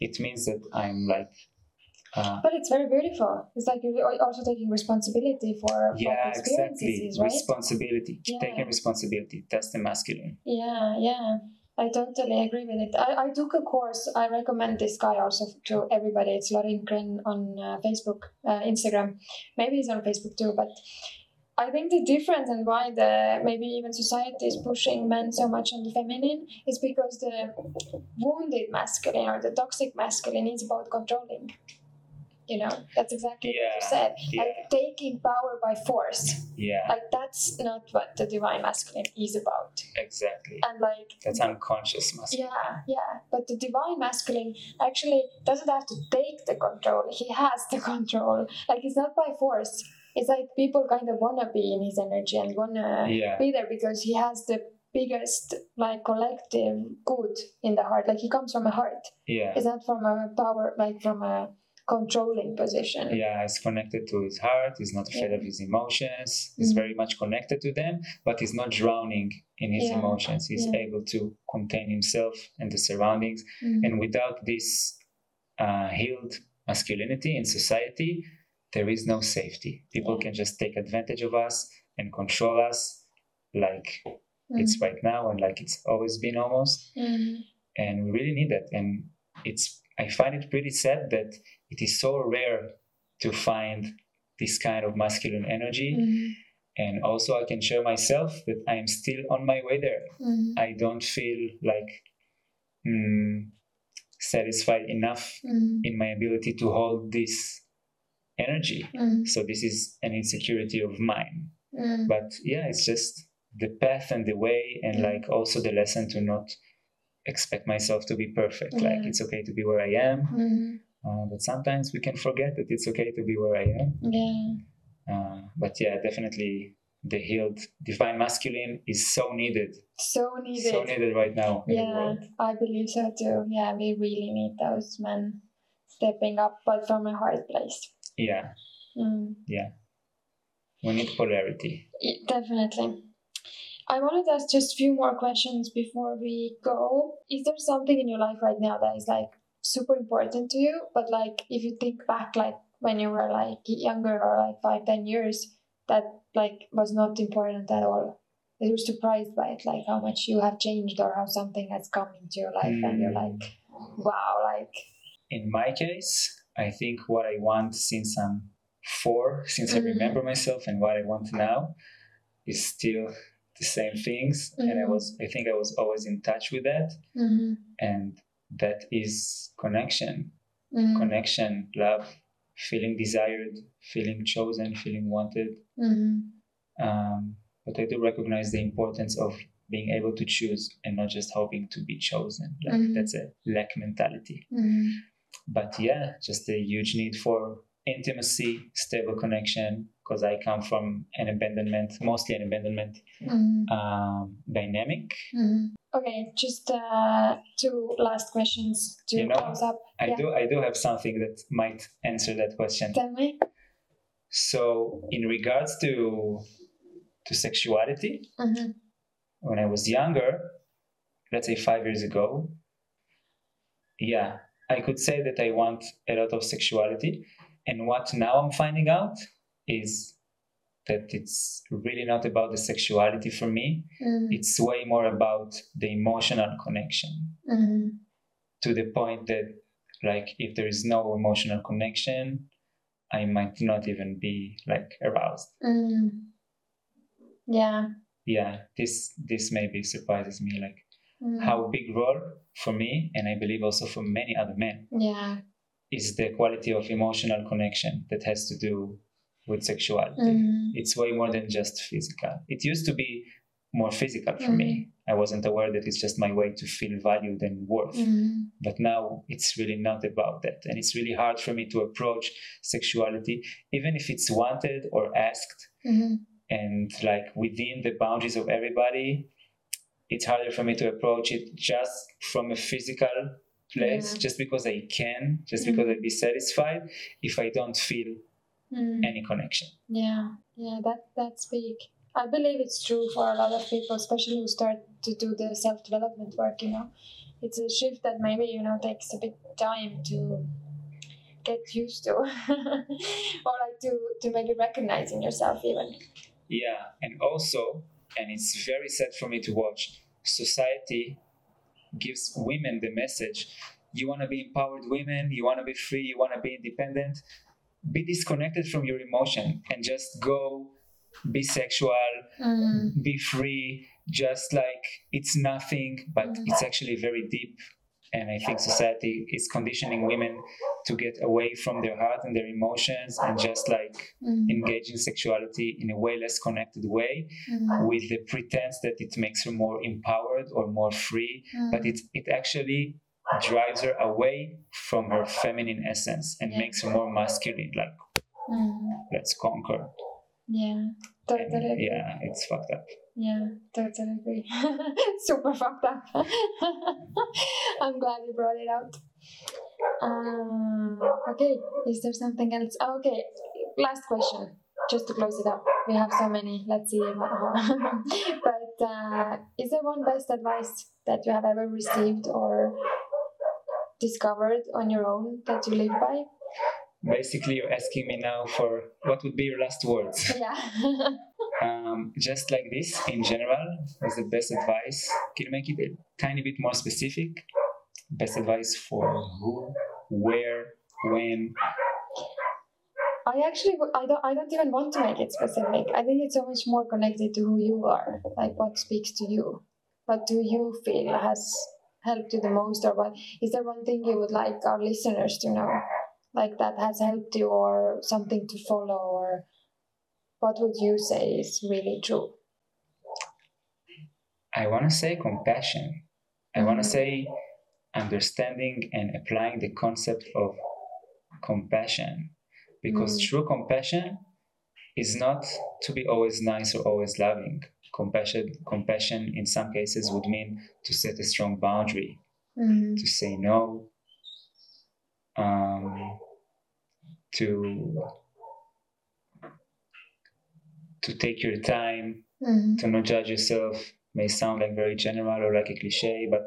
it means that I'm like, uh,
But it's very beautiful. It's like you're also taking responsibility for
yeah,
what the experience
exactly.
right?
Responsibility.
Yeah.
Taking responsibility. That's the masculine.
Yeah, yeah. I totally agree with it. I, I took a course. I recommend this guy also to everybody. It's Lorin Krenn on uh, Facebook, uh, Instagram. Maybe he's on Facebook too. But I think the difference and why the maybe even society is pushing men so much on the feminine is because the wounded masculine or the toxic masculine is about controlling. You know, that's exactly what
Yeah,
you said.
yeah.
Like taking power by force.
Yeah,
Like that's not what the divine masculine is about.
exactly.
And like
That's unconscious masculine.
yeah, yeah. But the divine masculine actually doesn't have to take the control. He has the control. Like it's not by force. It's like people kind of wanna be in his energy and wanna
Yeah,
be there because he has the biggest like collective good in the heart. Like he comes from a heart.
yeah.
It's not from a power like from a controlling position.
Yeah, he's connected to his heart. He's not afraid of his emotions. He's
Mhm.
very much connected to them, but he's not drowning in his
Yeah,
emotions. He's
yeah.
able to contain himself and the surroundings.
Mhm.
And without this uh, healed masculinity in society, there is no safety. People
Yeah.
can just take advantage of us and control us like it's right now and like it's always been almost.
Mhm.
And we really need that. And it's I find it pretty sad that it is so rare to find this kind of masculine energy.
Mhm.
And also, I can share myself that I am still on my way there.
Mhm.
I don't feel like mm, satisfied enough
Mhm.
in my ability to hold this energy.
Mhm.
So, this is an insecurity of mine.
Mhm.
But yeah, it's just the path and the way, and
Yeah.
like also the lesson to not expect myself to be perfect. Like, it's okay to be where I am. Uh, but sometimes we can forget that it's okay to be where I am.
Yeah.
Uh, but yeah, definitely the healed divine masculine is so needed,
So needed.
so needed right now
Yeah. I believe so too. Yeah, we really need those men stepping up, but from a hard place.
Yeah,
Mm.
we need polarity.
Definitely. I wanted to ask just a few more questions before we go. Is there something in your life right now that is like super important to you? But like if you think back like when you were like younger or like five, ten years, that like was not important at all. That you're surprised by it, like how much you have changed or how something has come into your life and you're
Mm.
like, wow, like
In my case, I think what I want since I'm four, since I
Mhm.
remember myself, and what I want now is still the same things. And I
Mhm.
was, I think I was always in touch with that.
mhm,
And that is connection.
mhm,
connection, love, feeling desired, feeling chosen, feeling wanted.
mhm,
Um, but I do recognize the importance of being able to choose and not just hoping to be chosen. Like
Mhm.
that's a lack mentality.
mhm,
But yeah, just a huge need for intimacy, stable connection. Because I come from an abandonment, mostly an abandonment
mhm.
um, dynamic.
Mhm. Okay, just uh, two last questions to
You know,
close up.
I
Yeah.
do I do have something that might answer that question.
Tell me.
So in regards to to sexuality,
Mm-hmm.
when I was younger, let's say five years ago, yeah, I could say that I want a lot of sexuality. And what now I'm finding out is that it's really not about the sexuality for me.
Mm-hmm.
It's way more about the emotional connection
Mm-hmm.
to the point that, like, if there is no emotional connection, I might not even be like aroused.
Mm-hmm. Yeah.
Yeah, this this maybe surprises me. Like
Mhm.
how big role for me and i believe also for many other men
Yeah.
is the quality of emotional connection that has to do with sexuality.
Mhm.
It's way more than just physical. It used to be more physical for me. I wasn't aware that it's just my way to feel valued and worth.
Mhm.
But now it's really not about that. And it's really hard for me to approach sexuality, even if it's wanted or asked and like within the boundaries of everybody. It's harder for me to approach it just from a physical place,
Yeah.
just because I can, just because I'd be satisfied if I don't feel
Mhm.
any connection.
Yeah, yeah, that that's big. I believe it's true for a lot of people, especially who start to do the self development work. You know, it's a shift that maybe you know takes a bit time to get used to, or like to to maybe recognize in yourself even.
Yeah, and also, and it's very sad for me to watch, society gives women the message you want to be empowered women, you want to be free, you want to be independent. Be disconnected from your emotion and just go be sexual,
Mm.
be free, just like it's nothing, but
Mhm.
it's actually very deep. And I think society is conditioning women to get away from their heart and their emotions and just like
Mm.
engage in sexuality in a way less connected way
Mm.
with the pretense that it makes her more empowered or more free
Mm.
but it, it actually drives her away from her feminine essence and
Yeah.
makes her more masculine like
Mm.
let's conquer
Yeah,
And,
totally. agree.
yeah it's fucked up
Yeah, totally agree. Super fucked up. I'm glad you brought it out. Um, okay, is there something else? Oh, okay, last question, just to close it up. We have so many. Let's see. but uh, is there one best advice that you have ever received or discovered on your own that you live by?
basically you're asking me now for what would be your last words
Yeah.
um, just like this in general was the best advice can you make it a tiny bit more specific best advice for who where when
I actually I don't I don't even want to make it specific. I think it's so much more connected to who you are, like what speaks to you. What do you feel has helped you the most, or what is there one thing you would like our listeners to know, like that has helped you, or something to follow, or what would you say is really true?
I want to say compassion. I want to say understanding and applying the concept of compassion. Because
Mm.
true compassion is not to be always nice or always loving. Compassion, compassion in some cases would mean to set a strong boundary,
Mm.
to say no, um, to to take your time,
Mm.
to not judge yourself may sound like very general or like a cliche, but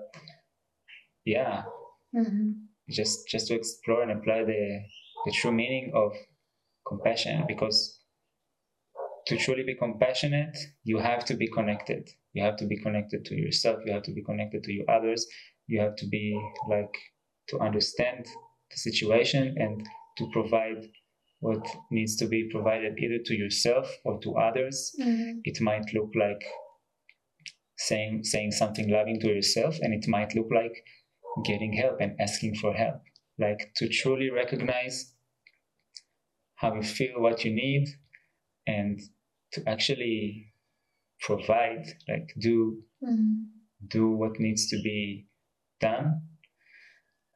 yeah,
Mhm.
just just to explore and apply the the true meaning of compassion because to truly be compassionate you have to be connected. You have to be connected to yourself. You have to be connected to your others. You have to be like to understand the situation and to provide what needs to be provided either to yourself or to others.
Mhm.
it might look like saying saying something loving to yourself and it might look like getting help and asking for help. Like to truly recognize how you feel what you need and to actually provide like do
Mhm.
do what needs to be done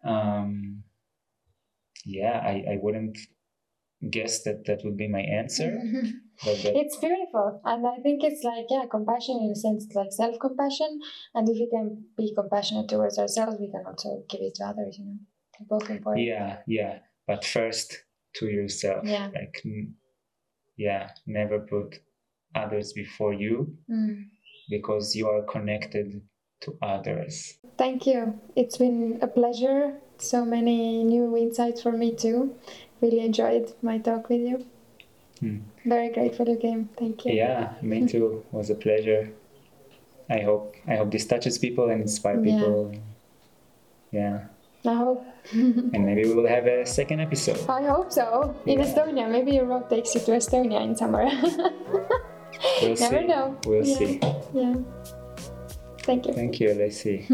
um yeah i i wouldn't guess that that would be my answer
Mhm.
but that,
It's beautiful, and I think it's like yeah, compassion in a sense, like self compassion. And if we can be compassionate towards ourselves, we can also give it to others. You know, both important.
yeah yeah but first to yourself
Yeah.
like yeah never put others before you
Mm.
because you are connected to others
Thank you. It's been a pleasure. So many new insights for me too. Really enjoyed my talk with you.
Hmm.
Very grateful you came. Thank you.
yeah me too it was a pleasure i hope i hope this touches people and inspire people Yeah.
yeah I hope.
and maybe we will have a second episode
I hope so. In
Yeah.
Estonia, maybe your road takes you to Estonia in summer.
we'll
Never
see
know.
we'll
Yeah.
see
yeah. Thank you.
thank you let's see